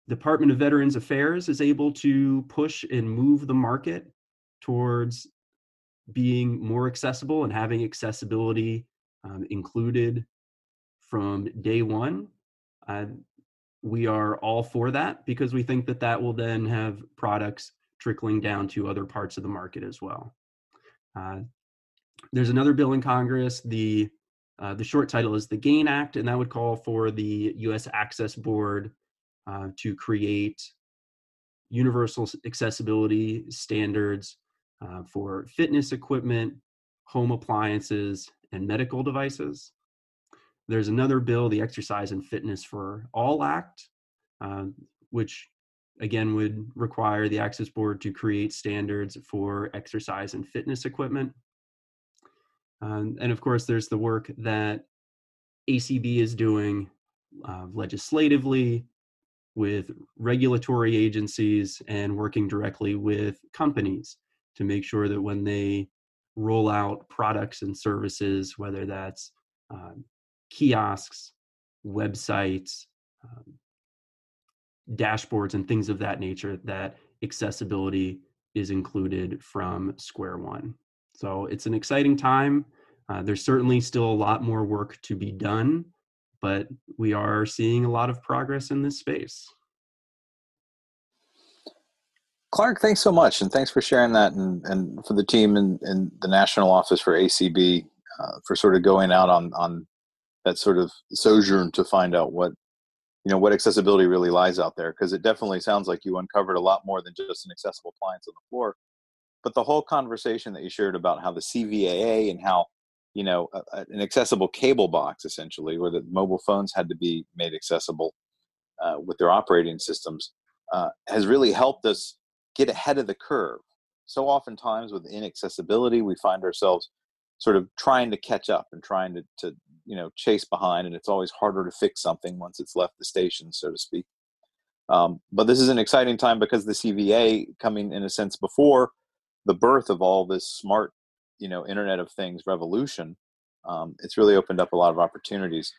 Department of Veterans Affairs is able to push and move the market towards being more accessible and having accessibility um, included from day one, uh, we are all for that because we think that that will then have products trickling down to other parts of the market as well. Uh, there's another bill in Congress. The uh, the short title is the GAIN Act, and that would call for the U.S. Access Board uh, to create universal accessibility standards uh, for fitness equipment, home appliances, and medical devices. There's another bill, the Exercise and Fitness for All Act, uh, which again would require the Access Board to create standards for exercise and fitness equipment. Um, and of course, there's the work that ACB is doing uh, legislatively with regulatory agencies and working directly with companies to make sure that when they roll out products and services, whether that's um, kiosks, websites, um, dashboards, and things of that nature, that accessibility is included from square one. So it's an exciting time. Uh, there's certainly still a lot more work to be done, but we are seeing a lot of progress in this space. Clark, thanks so much, and thanks for sharing that, and, and for the team and, and the national office for ACB uh, for sort of going out on on that sort of sojourn to find out what you know what accessibility really lies out there, because it definitely sounds like you uncovered a lot more than just an accessible appliance on the floor, but the whole conversation that you shared about how the CVAA and how you know a, a, an accessible cable box essentially, where the mobile phones had to be made accessible uh, with their operating systems, uh, has really helped us get ahead of the curve. So oftentimes with inaccessibility, we find ourselves sort of trying to catch up and trying to, to you know chase behind, and it's always harder to fix something once it's left the station, so to speak. Um, but this is an exciting time because the CVA coming in a sense before the birth of all this smart, you know, Internet of Things revolution. Um, it's really opened up a lot of opportunities.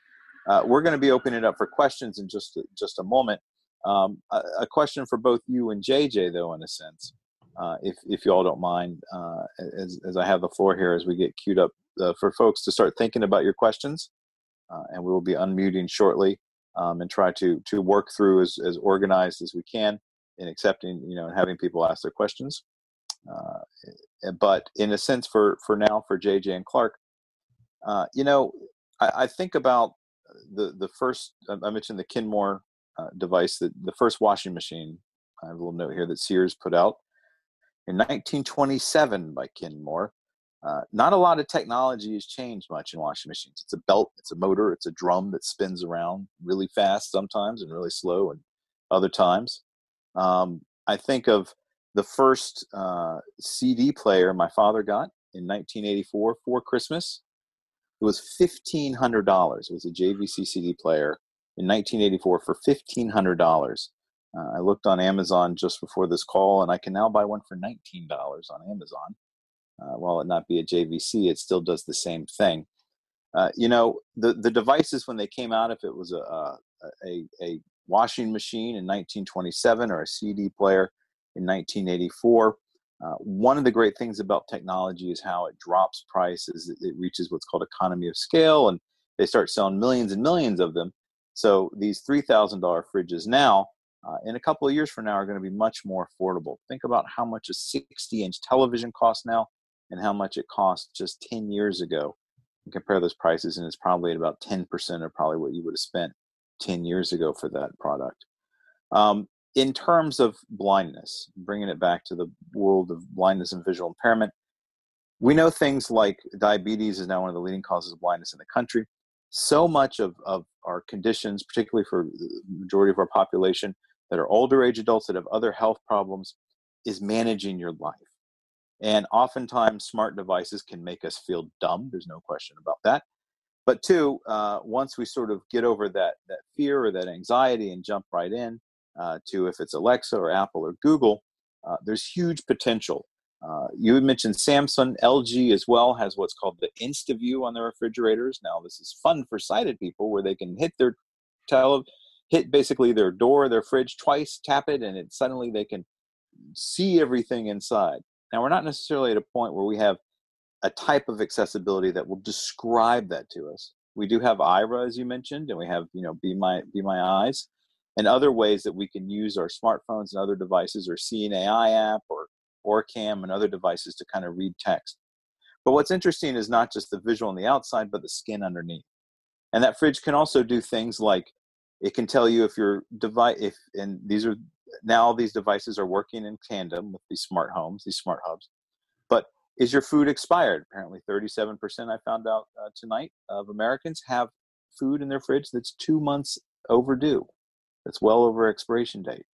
Uh, we're going to be opening it up for questions in just just a moment. Um, a, a, question for both you and JJ, though, in a sense, uh, if if you all don't mind, uh, as as I have the floor here, as we get queued up uh, for folks to start thinking about your questions, uh, and we will be unmuting shortly um, and try to to work through as as organized as we can in accepting, you know, and having people ask their questions. Uh, but in a sense, for for now, for JJ and Clark, uh, you know, I, I think about the the first I mentioned the Kenmore uh, device that the first washing machine. I have a little note here that Sears put out in 1927 by Kenmore. Uh, not a lot of technology has changed much in washing machines. It's a belt, it's a motor, it's a drum that spins around really fast sometimes and really slow and other times. Um, I think of the first uh, CD player my father got in 1984 for Christmas. It was $1,500. It was a JVC CD player in 1984 for $1,500. Uh, I looked on Amazon just before this call, and I can now buy one for $19 on Amazon. Uh, while it not be a JVC, it still does the same thing. Uh, you know, the, the devices when they came out, if it was a, a, a washing machine in 1927 or a CD player in 1984, uh, one of the great things about technology is how it drops prices. It reaches what's called economy of scale, and they start selling millions and millions of them. So these $3,000 fridges now, uh, in a couple of years from now, are going to be much more affordable. Think about how much a 60 inch television costs now and how much it cost just 10 years ago. And compare those prices, and it's probably at about 10% of probably what you would have spent 10 years ago for that product. Um, in terms of blindness, bringing it back to the world of blindness and visual impairment, we know things like diabetes is now one of the leading causes of blindness in the country so much of, of our conditions, particularly for the majority of our population that are older age adults that have other health problems, is managing your life. And oftentimes, smart devices can make us feel dumb. There's no question about that. But two, uh, once we sort of get over that that fear or that anxiety and jump right in uh, to if it's Alexa or Apple or Google, uh, there's huge potential uh, you mentioned Samsung, LG as well has what's called the InstaView on their refrigerators. Now, this is fun for sighted people where they can hit their tele, hit basically their door, their fridge twice, tap it, and it suddenly they can see everything inside. Now, we're not necessarily at a point where we have a type of accessibility that will describe that to us. We do have Aira, as you mentioned, and we have you know Be My Be My Eyes, and other ways that we can use our smartphones and other devices, or Seeing AI app, or OrCam, and other devices to kind of read text. But what's interesting is not just the visual on the outside, but the skin underneath. And that fridge can also do things like it can tell you if your device, if and these are now these devices are working in tandem with these smart homes, these smart hubs. But is your food expired? Apparently, 37% I found out uh, tonight of Americans have food in their fridge that's two months overdue. That's well over expiration date.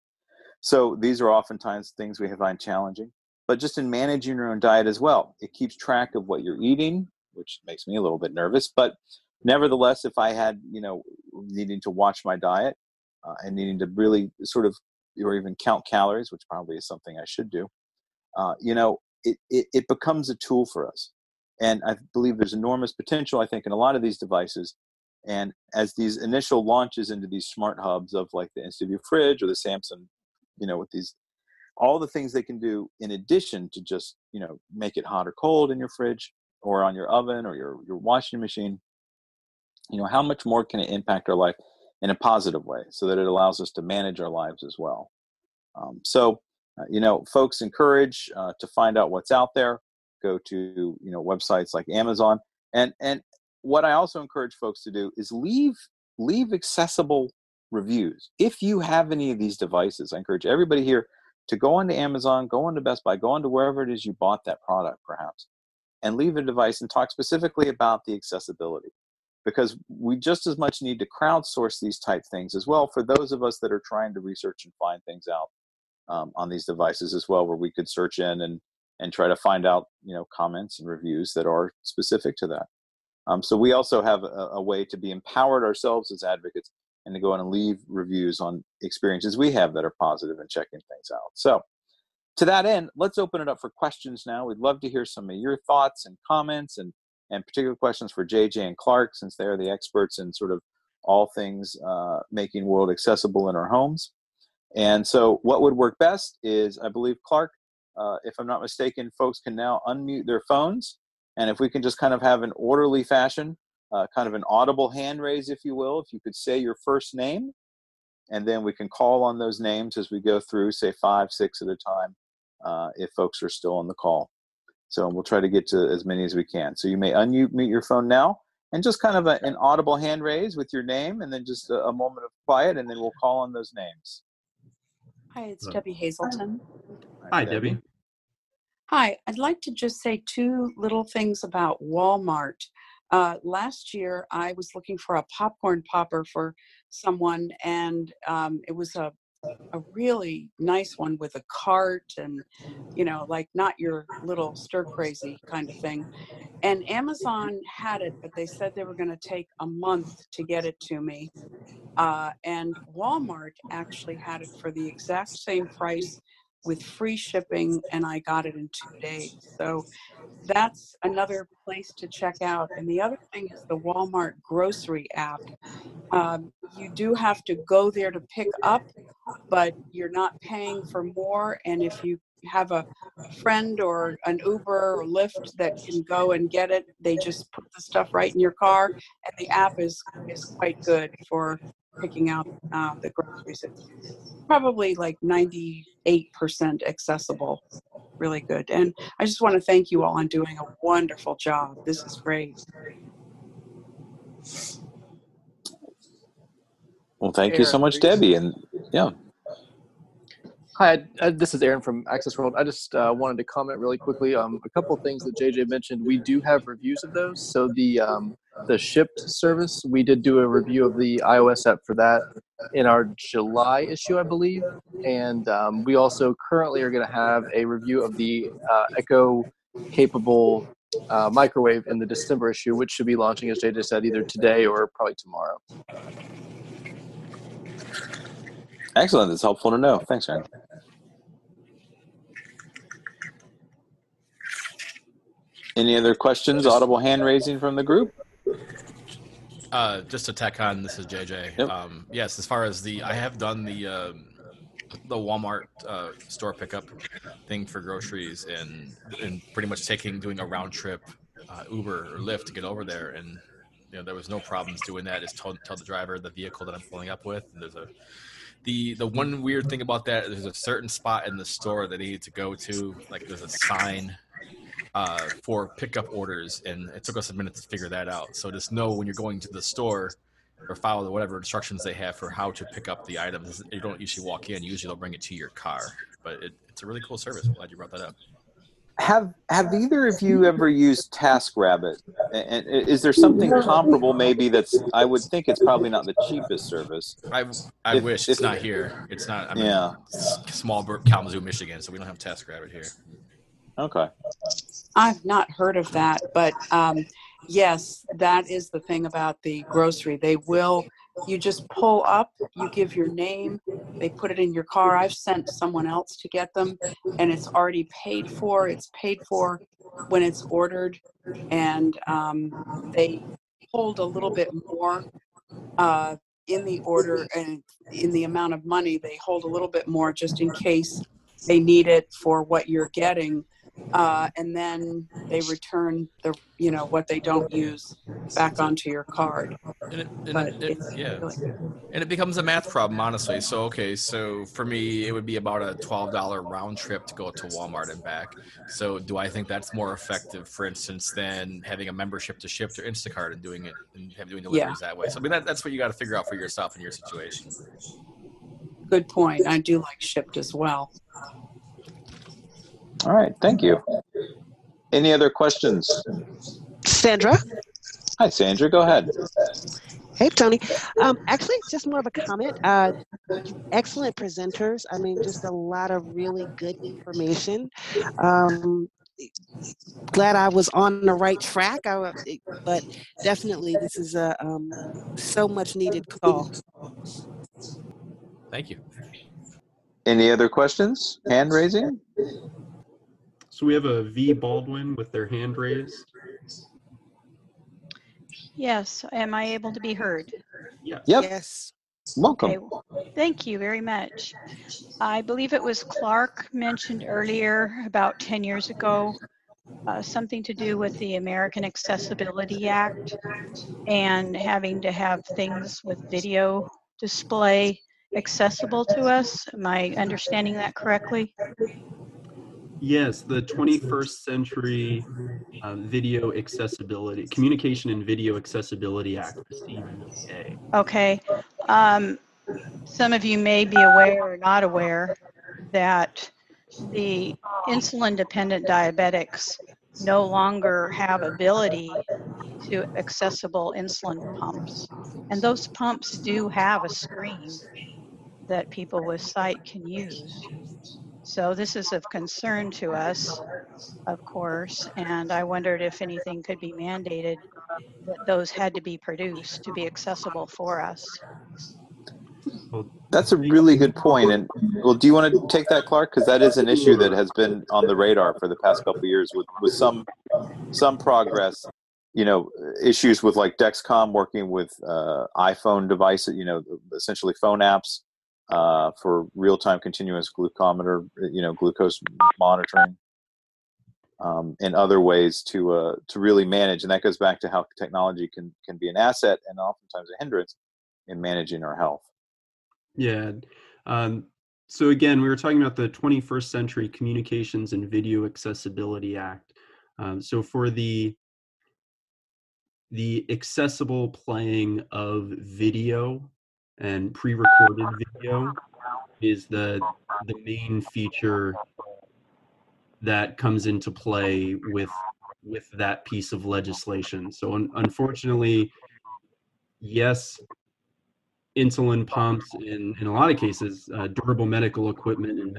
So these are oftentimes things we find challenging. But just in managing your own diet as well, it keeps track of what you're eating, which makes me a little bit nervous. But nevertheless, if I had, you know, needing to watch my diet uh, and needing to really sort of, or even count calories, which probably is something I should do, uh, you know, it, it, it becomes a tool for us. And I believe there's enormous potential, I think, in a lot of these devices. And as these initial launches into these smart hubs of like the InstaView fridge or the Samsung, you know, with these, all the things they can do in addition to just, you know, make it hot or cold in your fridge or on your oven or your, your washing machine, you know, how much more can it impact our life in a positive way so that it allows us to manage our lives as well? Um, so, uh, you know, folks encourage uh, to find out what's out there. Go to you know websites like Amazon, and and what I also encourage folks to do is leave leave accessible reviews. If you have any of these devices, I encourage everybody here to go onto Amazon, go onto Best Buy, go onto wherever it is you bought that product, perhaps, and leave a device and talk specifically about the accessibility. Because we just as much need to crowdsource these type things as well for those of us that are trying to research and find things out um, on these devices as well, where we could search in and and try to find out you know comments and reviews that are specific to that. Um, so we also have a, a, way to be empowered ourselves as advocates and to go in and leave reviews on experiences we have that are positive and checking things out. So to that end, let's open it up for questions now. We'd love to hear some of your thoughts and comments and and particular questions for JJ and Clark since they're the experts in sort of all things uh, making world accessible in our homes. And so, what would work best is, I believe, Clark, uh, if I'm not mistaken, folks can now unmute their phones. And if we can just kind of have an orderly fashion, uh, kind of an audible hand raise, if you will, if you could say your first name, and then we can call on those names as we go through, say five, six at a time, uh, if folks are still on the call. So we'll try to get to as many as we can. So you may unmute your phone now and just kind of a, an audible hand raise with your name and then just a, a moment of quiet and then we'll call on those names. Hi, it's Debbie Hazelton. Hi, Debbie. Hi, I'd like to just say two little things about Walmart. Uh, last year, I was looking for a popcorn popper for someone, and um, it was a a really nice one with a cart and you know like not your little stir crazy kind of thing and amazon had it but they said they were going to take a month to get it to me uh, and walmart actually had it for the exact same price with free shipping and i got it in two days so that's another place to check out and the other thing is the walmart grocery app um, you do have to go there to pick up but you're not paying for more. And if you have a friend or an Uber or Lyft that can go and get it, they just put the stuff right in your car. And the app is is quite good for picking out uh, the groceries. It's probably like 98% accessible. Really good. And I just want to thank you all on doing a wonderful job. This is great. Well, thank you so much, Debbie. And yeah. Hi, uh, this is Aaron from Access World. I just uh, wanted to comment really quickly. Um, a couple of things that JJ mentioned. We do have reviews of those. So the um, the Shipt service, we did do a review of the iOS app for that in our July issue, I believe. And um, we also currently are going to have a review of the uh, Echo capable uh, microwave in the December issue, which should be launching, as JJ said, either today or probably tomorrow. Excellent. That's helpful to know. Thanks, Aaron. Any other questions? Audible hand raising from the group? Uh, just to tack on, this is JJ. Yep. Um, yes, as far as the, I have done the um, the Walmart uh, store pickup thing for groceries and and pretty much taking doing a round trip uh, Uber or Lyft to get over there and you know there was no problems doing that. Just tell, tell the driver the vehicle that I'm pulling up with. There's a the the one weird thing about that there's a certain spot in the store that they need to go to like there's a sign uh, for pickup orders and it took us a minute to figure that out so just know when you're going to the store or follow whatever instructions they have for how to pick up the items you don't usually walk in usually they'll bring it to your car but it, it's a really cool service i'm glad you brought that up Have Have either of you ever used TaskRabbit? And and is there something comparable? Maybe that's. I would think it's probably not the cheapest service. i i If- wish if- it's not here it's not i'm Yeah. small kalamazoo michigan so we don't have taskrabbit here Okay. I've not heard of that, but um, yes, that is the thing about the grocery. They will, you just pull up, you give your name, they put it in your car. I've sent someone else to get them, and it's already paid for. It's paid for when it's ordered, and um, they hold a little bit more uh, in the order and in the amount of money. They hold a little bit more just in case they need it for what you're getting uh, and then they return the you know what they don't use back onto your card. and it, and But it- it- yeah really And it becomes a math problem, honestly. So, okay, so for me, it would be about a $12 round trip to go to Walmart and back. So, do I think that's more effective, for instance, than having a membership to Shipt or Instacart and doing it and have doing deliveries that way? So, I mean, that, that's what you got to figure out for yourself in your situation. good point. I do like Shipt as well. All right. Thank you. Any other questions? Sandra. Hi, Sandra. Go ahead. Hey, Tony. Um, actually, it's just more of a comment. Uh, excellent presenters. I mean, just a lot of really good information. Um, glad I was on the right track. I, but definitely, this is a um, so much needed call. Thank you. Any other questions? Hand raising? So we have a V Baldwin with their hand raised. Yes, am I able to be heard? Yes. Yep. Yes. Welcome. Okay, thank you very much. I believe it was Clark mentioned earlier, about 10 years ago, uh, something to do with the American Accessibility Act and having to have things with video display accessible to us. Am I understanding that correctly? Yes, the 21st Century uh, Video Accessibility, Communication and Video Accessibility Act, the CVA. Okay. Um, some of you may be aware or not aware that the insulin dependent diabetics no longer have ability to accessible insulin pumps. And those pumps do have a screen that people with sight can use. So this is of concern to us, of course, and I wondered if anything could be mandated that those had to be produced to be accessible for us. That's a really good point. And well, do you want to take that, Clark? Because that is an issue that has been on the radar for the past couple of years with, with some some progress. You know, issues with like Dexcom working with uh, iPhone devices. You know, essentially phone apps uh, for real time continuous glucometer. You know, glucose monitoring. Um, and other ways to uh, to really manage, and that goes back to how technology can can be an asset and oftentimes a hindrance in managing our health. Yeah. Um, so again, we were talking about the 21st Century Communications and Video Accessibility Act. Um, so for the the accessible playing of video and pre-recorded video is the the main feature that comes into play with with that piece of legislation. So un- unfortunately, yes, insulin pumps in, in a lot of cases, uh, durable medical equipment and,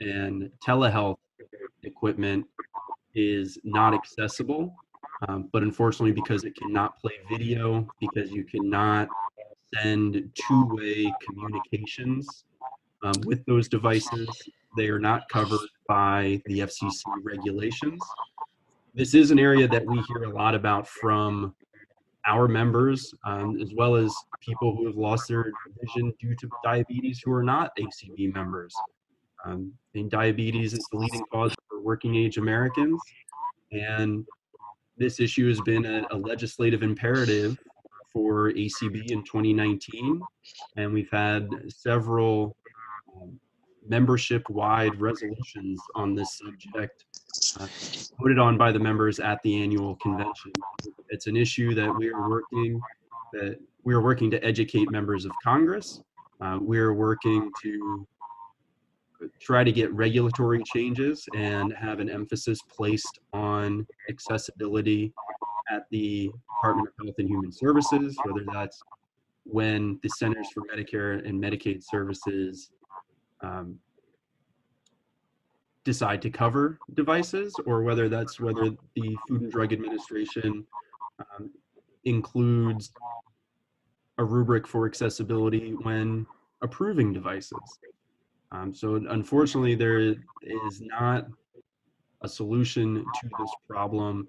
and telehealth equipment is not accessible. Um, but unfortunately, because it cannot play video, because you cannot send two way communications um, with those devices, they are not covered by the FCC regulations. This is an area that we hear a lot about from our members, um, as well as people who have lost their vision due to diabetes who are not ACB members. Um, diabetes is the leading cause for working age Americans. And this issue has been a, a legislative imperative for ACB in 2019. And we've had several um, membership wide resolutions on this subject uh, voted on by the members at the annual convention. It's an issue that we are working that we are working to educate members of Congress. Uh, we are working to try to get regulatory changes and have an emphasis placed on accessibility at the Department of Health and Human Services, whether that's when the Centers for Medicare and Medicaid Services um, decide to cover devices, or whether that's whether the Food and Drug Administration um, includes a rubric for accessibility when approving devices. Um, so unfortunately, there is not a solution to this problem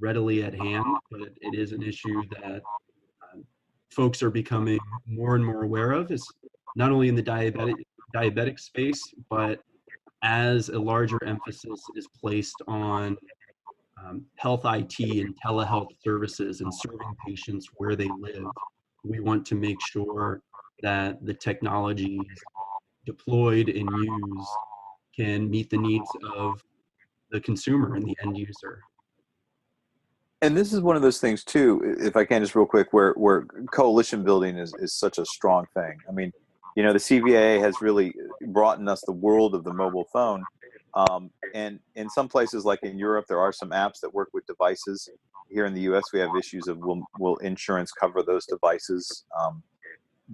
readily at hand, but it is an issue that uh, folks are becoming more and more aware of. Is not only in the diabetic diabetic space, but as a larger emphasis is placed on um, health IT and telehealth services and serving patients where they live, we want to make sure that the technologies deployed and used can meet the needs of the consumer and the end user. And this is one of those things too, if I can just real quick, where where coalition building is, is such a strong thing. I mean, you know, the CVA has really brought in us the world of the mobile phone. Um, and in some places, like in Europe, there are some apps that work with devices. Here in the U.S., we have issues of will, will insurance cover those devices? Um,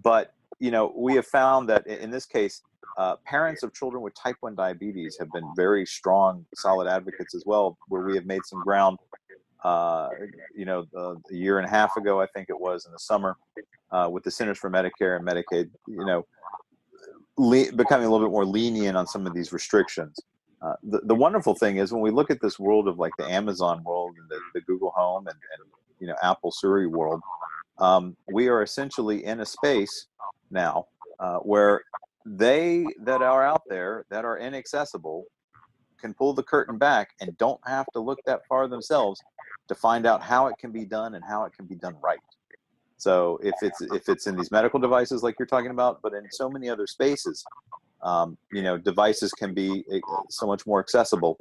but you know, we have found that in this case, uh, parents of children with type 1 diabetes have been very strong, solid advocates as well, where we have made some ground. Uh, you know, a year and a half ago, I think it was in the summer, uh, with the Centers for Medicare and Medicaid, you know, le- becoming a little bit more lenient on some of these restrictions. Uh, the, the wonderful thing is when we look at this world of like the Amazon world and the, the Google Home and, and, you know, Apple Siri world, um, we are essentially in a space now uh, where they that are out there that are inaccessible can pull the curtain back and don't have to look that far themselves to find out how it can be done and how it can be done right. So if it's if it's in these medical devices like you're talking about, but in so many other spaces, um, you know, devices can be eh, so much more accessible.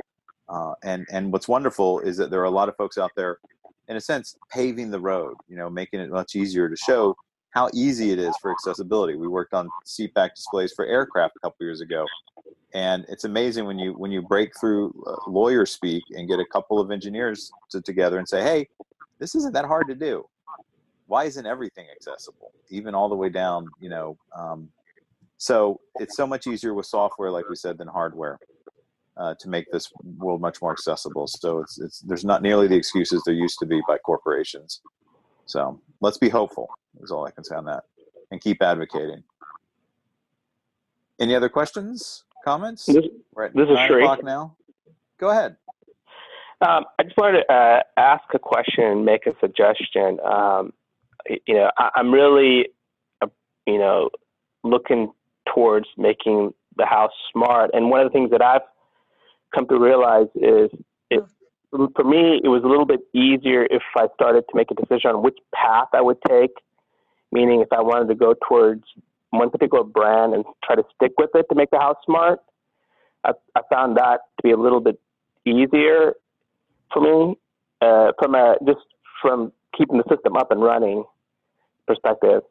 Uh, and and what's wonderful is that there are a lot of folks out there, in a sense, paving the road. You know, making it much easier to show how easy it is for accessibility. We worked on seatback displays for aircraft a couple years ago, and it's amazing when you when you break through uh, lawyer speak and get a couple of engineers to, together and say, "Hey, this isn't that hard to do. Why isn't everything accessible, even all the way down?" You know, um, so it's so much easier with software, like we said, than hardware. Uh, to make this world much more accessible, so it's it's there's not nearly the excuses there used to be by corporations. So let's be hopeful is all I can say on that, and keep advocating. Any other questions, comments? This, We're at this is nine Sri. o'clock now. Go ahead. Um, I just wanted to uh, ask a question and make a suggestion. Um, you know, I, I'm really, uh, you know, looking towards making the house smart. And one of the things that I've come to realize is, it, for me, it was a little bit easier if I started to make a decision on which path I would take. Meaning, if I wanted to go towards one particular brand and try to stick with it to make the house smart, I, I found that to be a little bit easier for me uh, from a just from keeping the system up and running perspective.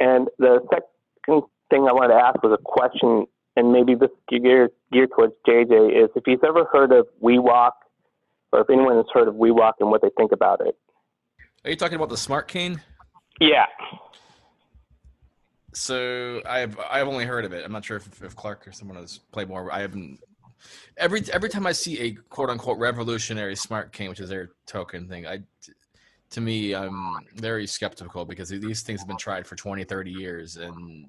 And the second thing I wanted to ask was a question, and maybe this geared geared towards JJ is if he's ever heard of WeWalk, or if anyone has heard of WeWalk and what they think about it. Are you talking about the smart cane? Yeah. So I've I've only heard of it. I'm not sure if, if Clark or someone has played more. I haven't. Every every time I see a quote unquote revolutionary smart cane, which is their token thing, I to me I'm very skeptical because these things have been tried for 20, 30 years, and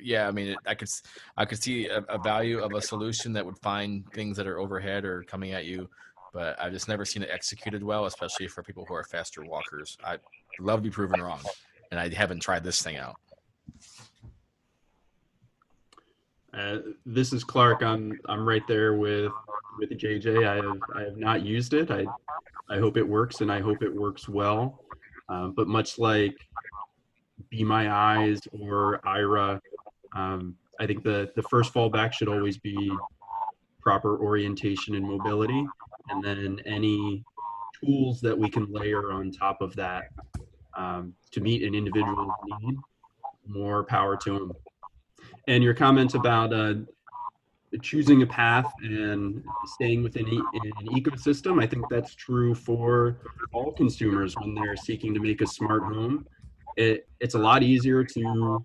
yeah, I mean it, I could I could see a, a value of a solution that would find things that are overhead or coming at you, but I've just never seen it executed well, especially for people who are faster walkers. I love to be proven wrong, and I haven't tried this thing out. Uh, this is Clark. I'm I'm right there with with JJ. I have I have not used it. I I hope it works and I hope it works well. Um, but much like Be My Eyes or Aira, um, I think the the first fallback should always be proper orientation and mobility, and then any tools that we can layer on top of that um, to meet an individual's need. More power to them and your comment about uh, choosing a path and staying within e- an ecosystem, I think that's true for all consumers when they're seeking to make a smart home. It, it's a lot easier to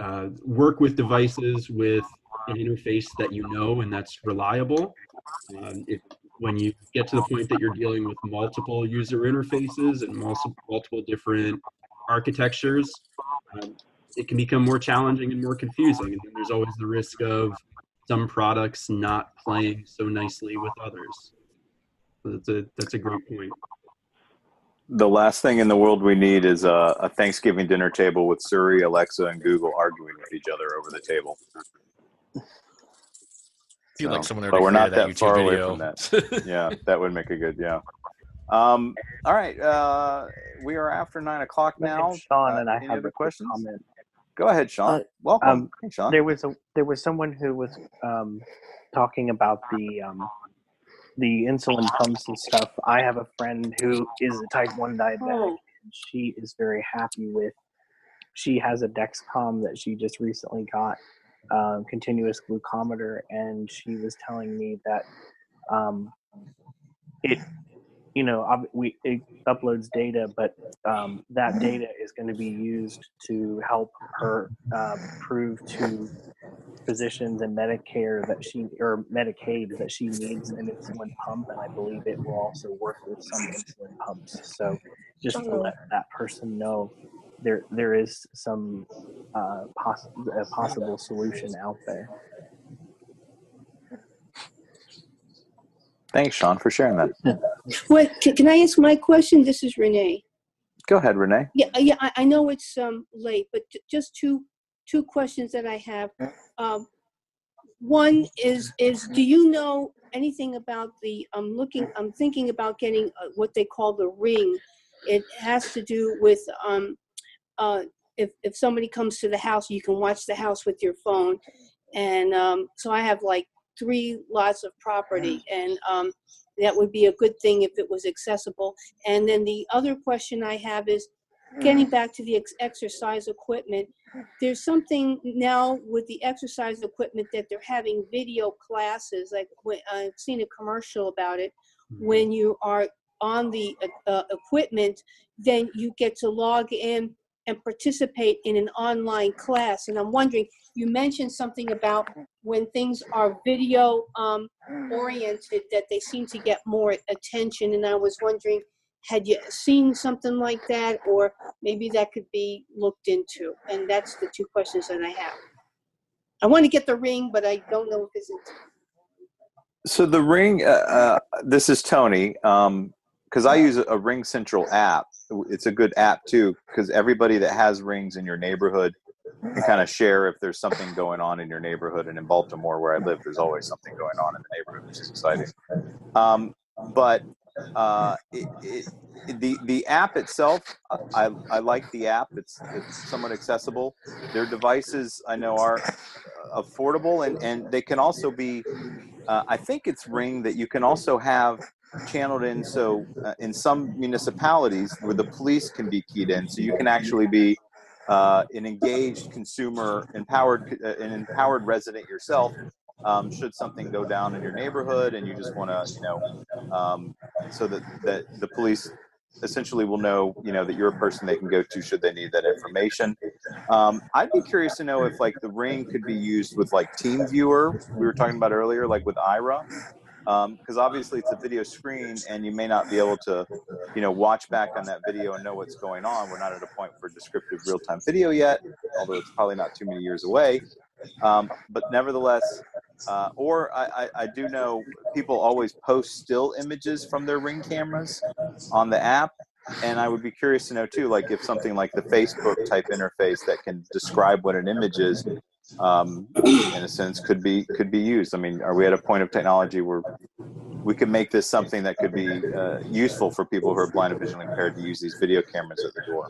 uh, work with devices with an interface that you know and that's reliable. Um, if, when you get to the point that you're dealing with multiple user interfaces and multiple, different architectures, um, it can become more challenging and more confusing. And there's always the risk of some products not playing so nicely with others. So that's a that's a great point. The last thing in the world we need is a, a Thanksgiving dinner table with Siri, Alexa, and Google arguing with each other over the table. I feel like someone but already we're not that that far YouTube away from that. yeah, that would make a good yeah. Um, all right, uh, we are after nine o'clock now. name's Sean, Uh, and I any have other a quick questions? comment. Go ahead, Sean. Uh, Welcome, Um, hey, Sean. there was a there was someone who was um, talking about the um, the insulin pumps and stuff. I have a friend who is a type one diabetic, Oh. and she is very happy with. She has a Dexcom that she just recently got, um, continuous glucometer, and she was telling me that um, it you know, we it uploads data, but um, that data is going to be used to help her uh, prove to physicians and Medicare that she or Medicaid that she needs an insulin pump, and I believe it will also work with some insulin pumps. So, just to let that person know, there there is some uh, poss- a possible solution out there. Thanks, Sean, for sharing that. What, can, can I ask my question? This is Renee. Go ahead, Renee. Yeah, uh, yeah, I, I know it's um late, but j- just two two questions that I have. Um, one is is do you know anything about the? I'm looking. I'm thinking about getting uh, what they call the ring. It has to do with um, uh, if if somebody comes to the house, you can watch the house with your phone, and um, so I have like three lots of property, and um, that would be a good thing if it was accessible. And then the other question I have is getting back to the ex- exercise equipment. There's something now with the exercise equipment that they're having video classes. Like when, I've seen a commercial about it. When you are on the uh, uh, equipment, then you get to log in and participate in an online class. And I'm wondering, you mentioned something about when things are video um, oriented that they seem to get more attention. And I was wondering, had you seen something like that, or maybe that could be looked into? And that's the two questions that I have. I want to get the ring, but I don't know if it's. So the Ring, uh, uh, this is Tony, because I use a Ring Central app. It's a good app too, because everybody that has rings in your neighborhood can kind of share if there's something going on in your neighborhood. And in Baltimore, where I live, there's always something going on in the neighborhood, which is exciting. Um, but uh, it, it, the the app itself, I, I like the app. It's it's somewhat accessible. Their devices, I know, are affordable, and and they can also be. Uh, I think it's Ring that you can also have channeled in. So uh, in some municipalities where the police can be keyed in, so you can actually be uh, an engaged consumer, empowered, uh, an empowered resident yourself. Um, should something go down in your neighborhood and you just want to, you know, um, so that, that the police essentially will know, you know, that you're a person they can go to should they need that information. Um, I'd be curious to know if like the ring could be used with like Team Viewer. We were talking about earlier, like with Aira, because obviously it's a video screen and you may not be able to, you know, watch back on that video and know what's going on. We're not at a point for descriptive real-time video yet, although it's probably not too many years away. Um, but nevertheless, uh, or I, I, I do know people always post still images from their ring cameras on the app. and I would be curious to know too, like if something like the Facebook type interface that can describe what an image is, um, in a sense, could be could be used. I mean, are we at a point of technology where we could make this something that could be uh, useful for people who are blind or visually impaired to use these video cameras at the door?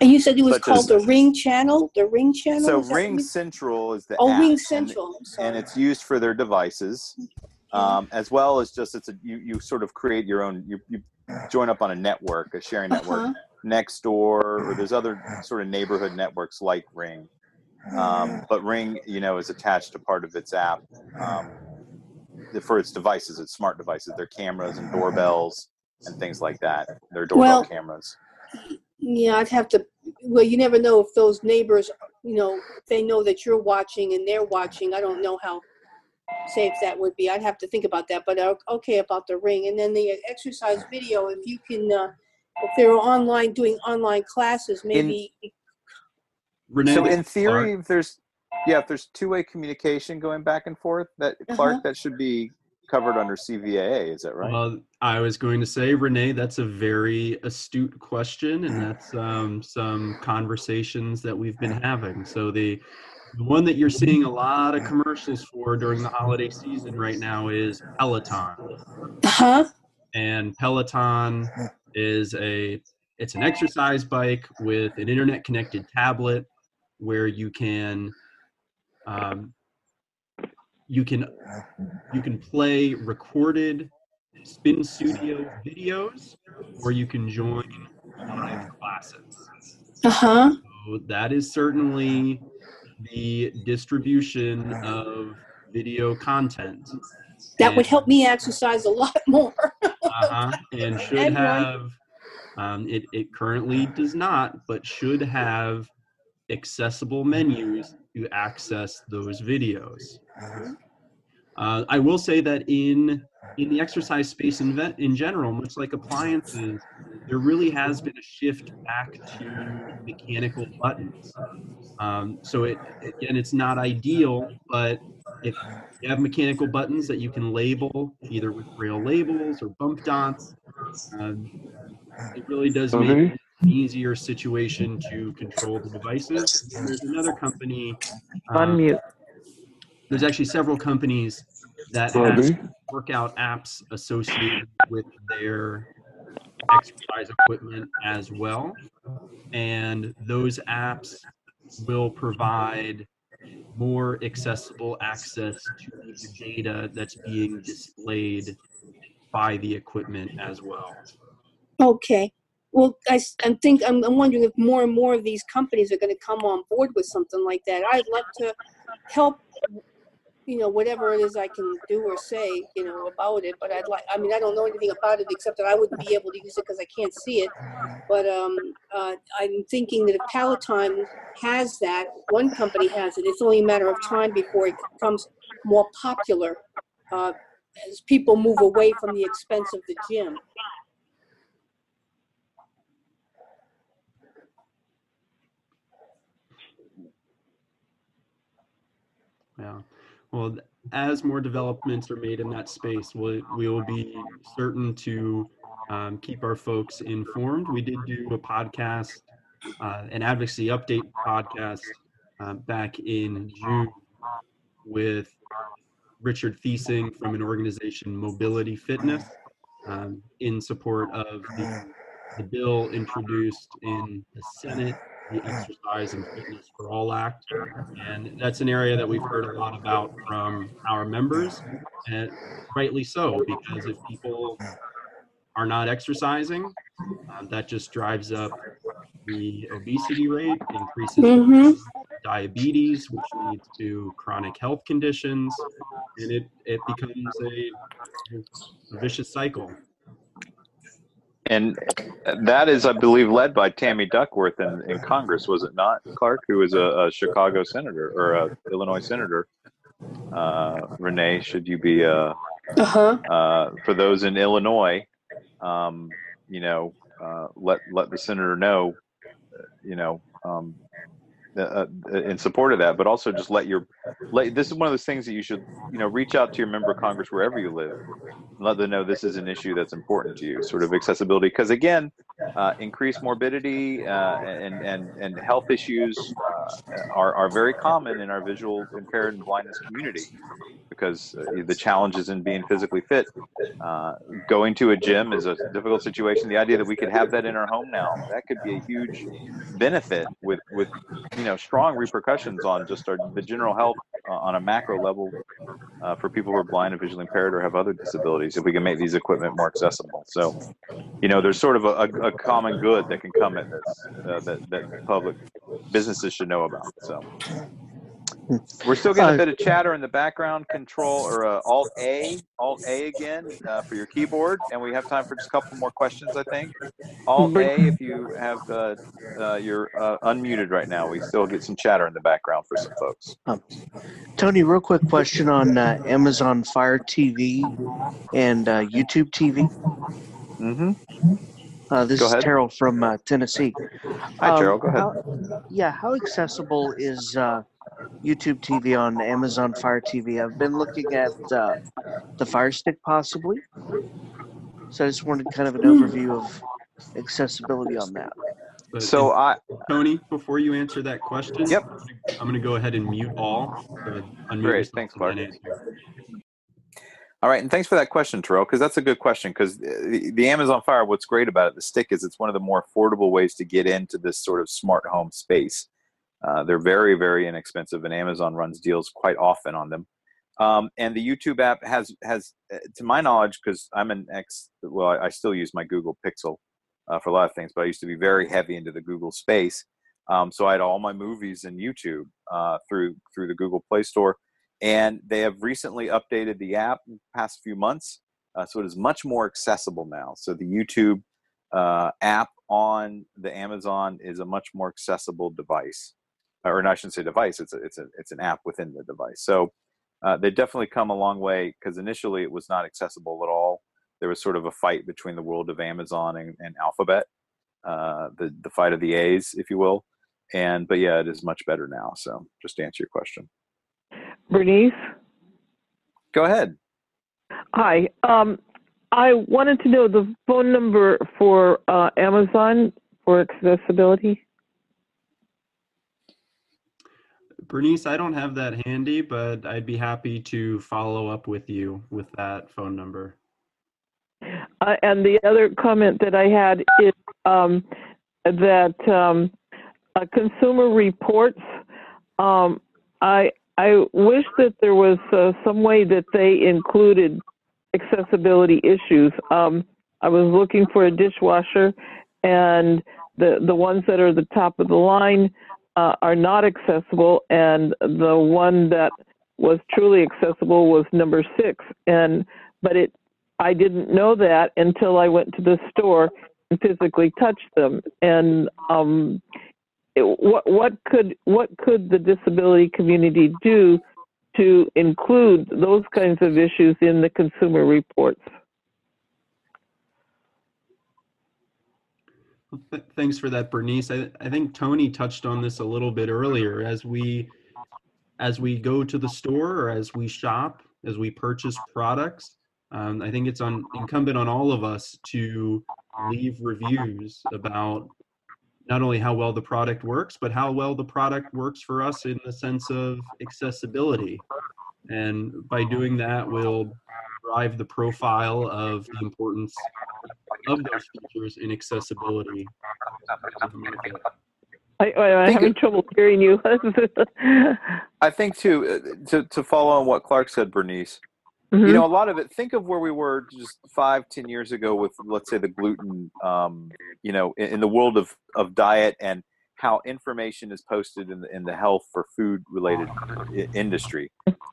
And you said it was Such called as- the Ring Channel. The Ring Channel. So Ring Central is the Oh, app, Ring and- Central. Sorry. and it's used for their devices, um, as well as just it's a you you sort of create your own you you join up on a network, a sharing network. Uh-huh. Next door, or there's other sort of neighborhood networks like Ring, um, but Ring, you know, is attached to part of its app um, for its devices, its smart devices, their cameras and doorbells and things like that. Their doorbell Well- cameras. Yeah, I'd have to. Well, you never know if those neighbors, you know, they know that you're watching and they're watching. I don't know how safe that would be. I'd have to think about that. But uh, okay about the ring, and then the exercise video. If you can, uh, if they're online doing online classes, maybe. Renee, so in Clark. theory, if there's yeah, if there's two-way communication going back and forth, that Clark, Uh-huh. that should be covered under CVAA. Is that right? Well, I was going to say, Renee, that's a very astute question, and that's um, some conversations that we've been having. So the the one that you're seeing a lot of commercials for during the holiday season right now is Peloton. Huh? And Peloton is a it's an exercise bike with an internet connected tablet where you can um, you can you can play recorded spin studio videos or you can join live classes Uh huh. so that is certainly the distribution of video content That would help me exercise a lot more. uh-huh, and should have um, it, it currently does not but should have accessible menus to access those videos. Uh, i will say that in in the exercise space in, vet, in general much like appliances there really has been a shift back to mechanical buttons. Um, so it again it's not ideal but if you have mechanical buttons that you can label either with braille labels or bump dots um, it really does make it an easier situation to control the devices and there's another company um, Unmute. there's actually several companies that have workout apps associated with their exercise equipment as well. And those apps will provide more accessible access to the data that's being displayed by the equipment as well. Okay. Well, I, I think I'm, I'm wondering if more and more of these companies are going to come on board with something like that. I'd love to help, you know, whatever it is I can do or say, you know, about it. But I'd like, I mean, I don't know anything about it except that I wouldn't be able to use it because I can't see it. But um, uh, I'm thinking that if Peloton has that, one company has it, it's only a matter of time before it becomes more popular uh, as people move away from the expense of the gym. Yeah. Well, as more developments are made in that space, we, we will be certain to um, keep our folks informed. We did do a podcast, uh, an advocacy update podcast uh, back in June with Richard Thiesing from an organization, Mobility Fitness, um, in support of the, the bill introduced in the Senate the Exercise and Fitness for All Act. And that's an area that we've heard a lot about from our members, and rightly so, because if people are not exercising, uh, that just drives up the obesity rate, increases Mhm. diabetes, which leads to chronic health conditions, and it, it becomes a, a vicious cycle. And that is, I believe, led by Tammy Duckworth in, in Congress, was it not, Clark, who was a, a Chicago senator or a Illinois senator? Uh, Renee, should you be, uh, Uh-huh. uh, for those in Illinois, um, you know, uh, let let the senator know, uh, you know, um, uh, in support of that, but also just let your let. This is one of those things that you should you know reach out to your member of Congress wherever you live, let them know this is an issue that's important to you. Sort of accessibility, because again, uh, increased morbidity uh, and and and health issues uh, are are very common in our visual impaired and blindness community because uh, the challenges in being physically fit. Uh, going to a gym is a difficult situation. The idea that we could have that in our home now, that could be a huge benefit with, with you know, strong repercussions on just our, the general health uh, on a macro level uh, for people who are blind or visually impaired or have other disabilities if we can make these equipment more accessible. So, you know, there's sort of a, a, a common good that can come at this uh, that, that public businesses should know about. So. We're still getting a bit of chatter in the background. Control or uh, Alt A, Alt A again uh, for your keyboard, and we have time for just a couple more questions. I think Alt A if you have uh, uh, you're uh, unmuted right now. We still get some chatter in the background for some folks. Um, Tony, real quick question on uh, Amazon Fire TV and uh, YouTube TV. Mm-hmm. Uh, this is. Terrell from uh, Tennessee. Hi, Um, Go ahead. how- yeah, how accessible is uh, YouTube TV on Amazon Fire TV? I've been looking at uh, the Fire Stick possibly. So I just wanted kind of an overview of accessibility on that. But So if- I Tony, before you answer that question, Yep. I'm going to go ahead and mute all. So unmute Great. Thanks, Clark. All right, and thanks for that question, Terrell, because that's a good question. Because the, the Amazon Fire, what's great about it, the stick, is it's one of the more affordable ways to get into this sort of smart home space. Uh, they're very, very inexpensive, and Amazon runs deals quite often on them. Um, and the YouTube app has has, uh, to my knowledge, because I'm an ex, well, I, I still use my Google Pixel uh, for a lot of things, but I used to be very heavy into the Google space. Um, so I had all my movies in YouTube uh, through through the Google Play Store and they have recently updated the app in the past few months uh, so it is much more accessible now so the youtube uh, app on the amazon is a much more accessible device or no, i shouldn't say device it's a, it's a it's an app within the device. So uh, they've definitely come a long way because initially it was not accessible at all. There was sort of a fight between the world of amazon and, and alphabet uh, the, the fight of the a's if you will. And but yeah it is much better now so just to answer your question. Bernice, go ahead. Hi. Um, I wanted to know the phone number for uh, Amazon for accessibility. Bernice, I don't have that handy, but I'd be happy to follow up with you with that phone number. Uh, and the other comment that I had is um, that um, Consumer Reports. Um, I I wish that there was uh, some way that they included accessibility issues. Um, I was looking for a dishwasher, and the the ones that are the top of the line uh, are not accessible, and the one that was truly accessible was number six. And but it I didn't know that until I went to the store and physically touched them. And um, it, what what could what could the disability community do to include those kinds of issues in the consumer reports? Th- Thanks for that, Bernice. I, I think Tony touched on this a little bit earlier. As we as we go to the store or as we shop, as we purchase products, um, I think it's on incumbent on all of us to leave reviews about not only how well the product works, but how well the product works for us in the sense of accessibility. And by doing that, we'll drive the profile of the importance of those features in accessibility. to the market. I, I, I'm Think having trouble hearing you. I think too uh, to to follow on what Clark said, Bernice. Mhm. You know, a lot of it. Think of where we were just five, ten years ago with, let's say, the gluten. Um, you know, in, in the world of of diet and how information is posted in the in the health for food related industry.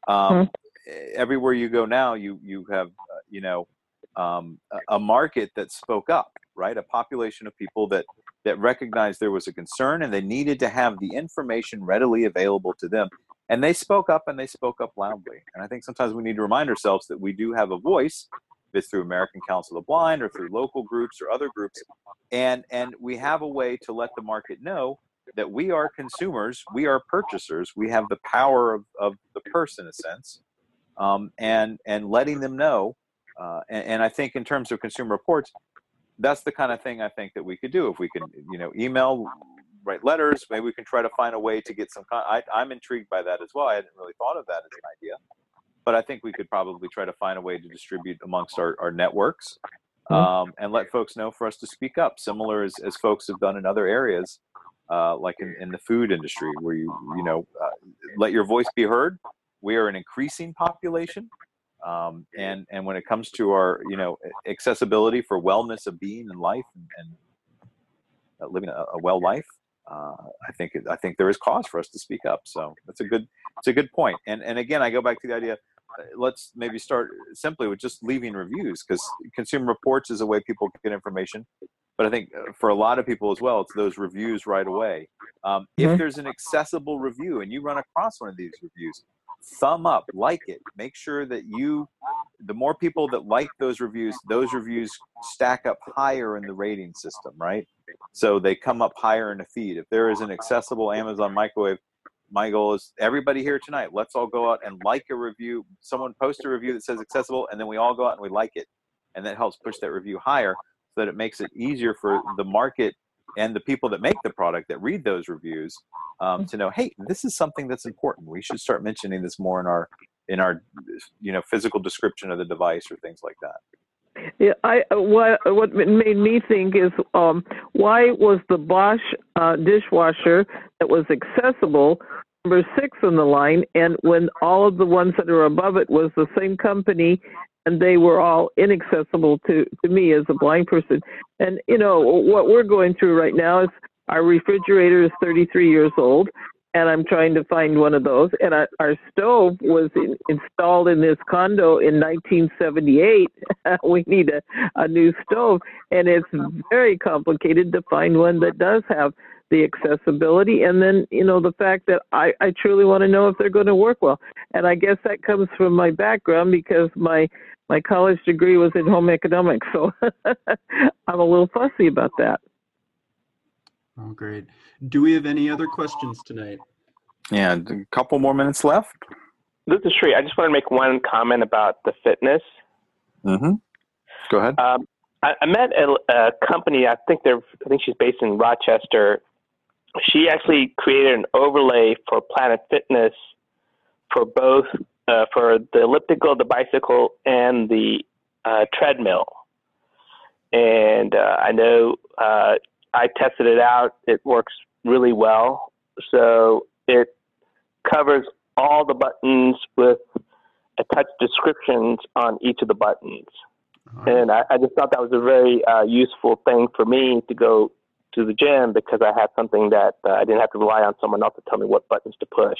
Um, everywhere you go now, you you have uh, you know um, a- market that spoke up, right? A population of people that that recognized there was a concern and they needed to have the information readily available to them. And they spoke up and they spoke up loudly. And I think sometimes we need to remind ourselves that we do have a voice, if it's through American Council of the Blind or through local groups or other groups, and and we have a way to let the market know that we are consumers, we are purchasers, we have the power of, of the purse in a sense, um, and and letting them know. Uh, and, and I think in terms of consumer reports, that's the kind of thing I think that we could do if we can, you know, email, write letters. Maybe we can try to find a way to get some. Con- I, I'm intrigued by that as well. I hadn't really thought of that as an idea, but I think we could probably try to find a way to distribute amongst our, our networks um, and let folks know for us to speak up, similar as, as folks have done in other areas, uh, like in, in the food industry, where you you know uh, let your voice be heard. We are an increasing population, um, and and when it comes to our you know accessibility for wellness of being and life and, and uh, living a, a well life, uh, I think I think there is cause for us to speak up. So that's a good it's a good point. And and again, I go back to the idea. uh, Let's maybe start simply with just leaving reviews because Consumer Reports is a way people get information. But I think uh, for a lot of people as well, it's those reviews right away. Um, If Mhm. there's an accessible review and you run across one of these reviews, thumb up, like it. Make sure that you, the more people that like those reviews, those reviews stack up higher in the rating system, right? So they come up higher in the feed. If there is an accessible Amazon microwave, my goal is everybody here tonight, let's all go out and like a review. Someone post a review that says accessible, and then we all go out and we like it. And that helps push that review higher so that it makes it easier for the market and the people that make the product that read those reviews um, to know, hey, this is something that's important. We should start mentioning this more in our in our you know physical description of the device or things like that. Yeah, I uh, what what made me think is um, why was the Bosch uh, dishwasher that was accessible number six on the line, and when all of the ones that are above it was the same company, and they were all inaccessible to to me as a blind person. And you know what we're going through right now is our refrigerator is 33 years old, and I'm trying to find one of those. And our, our stove was in, installed in this condo in 1978. we need a, a new stove, and it's very complicated to find one that does have the accessibility. And then, you know, the fact that I, I truly want to know if they're going to work well. And I guess that comes from my background because my my college degree was in home economics, so I'm a little fussy about that. Oh, great. Do we have any other questions tonight? Yeah, a couple more minutes left. This is Sri. I just want to make one comment about the fitness. Mm-hmm. Go ahead. Um, I, I met a, a company. I think they're. I think she's based in Rochester. She actually created an overlay for Planet Fitness for both uh, for the elliptical, the bicycle, and the uh, treadmill. And uh, I know uh, I tested it out. It works really well. So it covers all the buttons with a touch descriptions on each of the buttons. And I, I just thought that was a very uh, useful thing for me to go to the gym because I had something that uh, I didn't have to rely on someone else to tell me what buttons to push.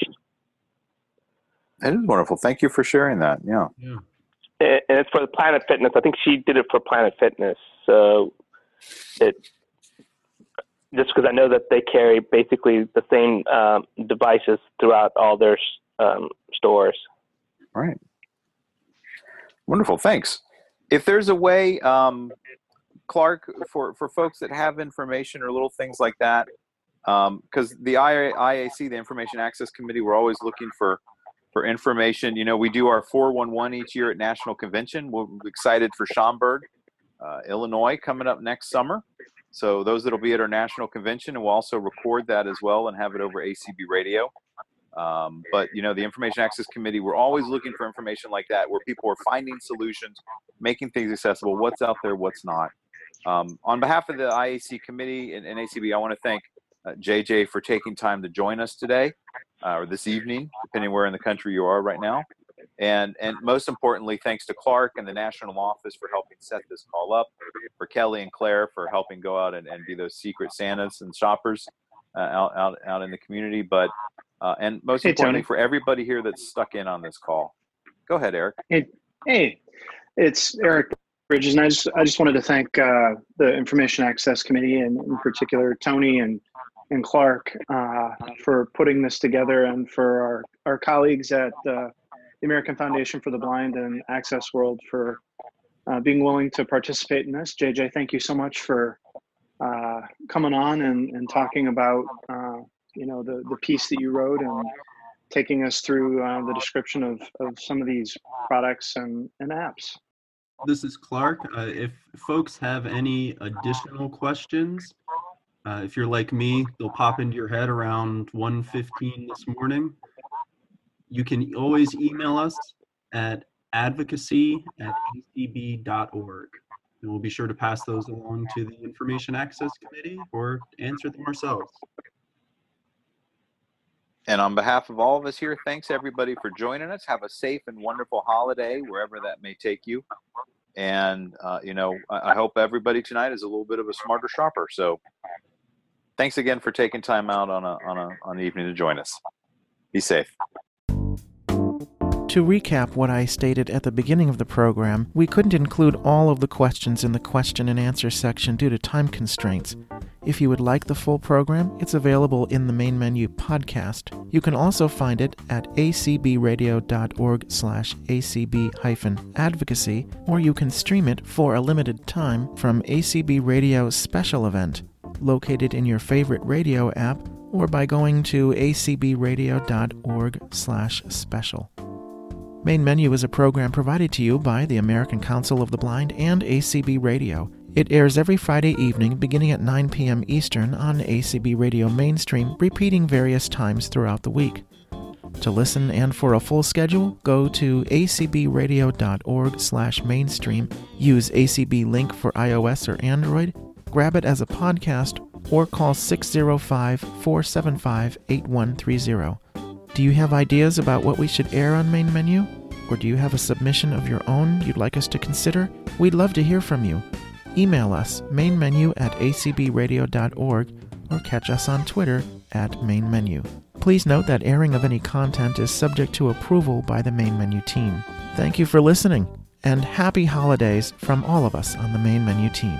It is wonderful. Thank you for sharing that. Yeah. And and it's for the Planet Fitness. I think she did it for Planet Fitness. So it just because I know that they carry basically the same um, devices throughout all their um, stores. Right. Wonderful. Thanks. If there's a way, um, Clark, for, for folks that have information or little things like that, because the IAC, the Information Access Committee, we're always looking for for information. You know, we do our 411 each year at National Convention. We're excited for Schaumburg, uh, Illinois, coming up next summer. So those that'll be at our national convention, and we'll also record that as well and have it over ACB radio. Um, but you know, the Information Access Committee, we're always looking for information like that, where people are finding solutions, making things accessible. What's out there, what's not. Um, on behalf of the IAC committee and, and ACB, I want to thank uh, JJ for taking time to join us today uh, or this evening, depending where in the country you are right now. And and most importantly, thanks to Clark and the national office for helping set this call up, for Kelly and Claire for helping go out and, and be those secret Santas and shoppers uh, out, out out in the community. But uh, and most Hey, importantly, Tony. for everybody here that's stuck in on this call. Go ahead, Eric. Hey, hey, it's Eric Bridges, and I just I just wanted to thank uh, the Information Access Committee and in particular Tony and and Clark uh, for putting this together, and for our our colleagues at uh, the American Foundation for the Blind and Access World for uh, being willing to participate in this. JJ, thank you so much for uh, coming on and, and talking about uh, you know the the piece that you wrote and taking us through uh, the description of of some of these products and and apps. This is Clark. If folks have any additional questions, uh, if you're like me, they'll pop into your head around 1.15 this morning. You can always email us at advocacy at acb.org. And we'll be sure to pass those along to the Information Access Committee or answer them ourselves. And on behalf of all of us here, thanks everybody for joining us. Have a safe and wonderful holiday, wherever that may take you. And, uh, you know, I, I hope everybody tonight is a little bit of a smarter shopper. So thanks again for taking time out on a, on a, on the evening to join us. Be safe. To recap what I stated at the beginning of the program, we couldn't include all of the questions in the question and answer section due to time constraints. If you would like the full program, it's available in the main menu podcast. You can also find it at acbradio.org slash acb-advocacy, or you can stream it for a limited time from ACB Radio's special event, located in your favorite radio app, or by going to acbradio.org slash special. Main Menu is a program provided to you by the American Council of the Blind and ACB Radio. It airs every Friday evening beginning at 9 p.m. Eastern on ACB Radio Mainstream, repeating various times throughout the week. To listen and for a full schedule, go to acbradio.org slash mainstream, use ACB Link for iOS or Android, grab it as a podcast, or call 605 475 8130. Do you have ideas about what we should air on Main Menu? Or do you have a submission of your own you'd like us to consider? We'd love to hear from you. Email us mainmenu at acbradio.org or catch us on Twitter at Main Menu. Please note that airing of any content is subject to approval by the Main Menu team. Thank you for listening, and happy holidays from all of us on the Main Menu team.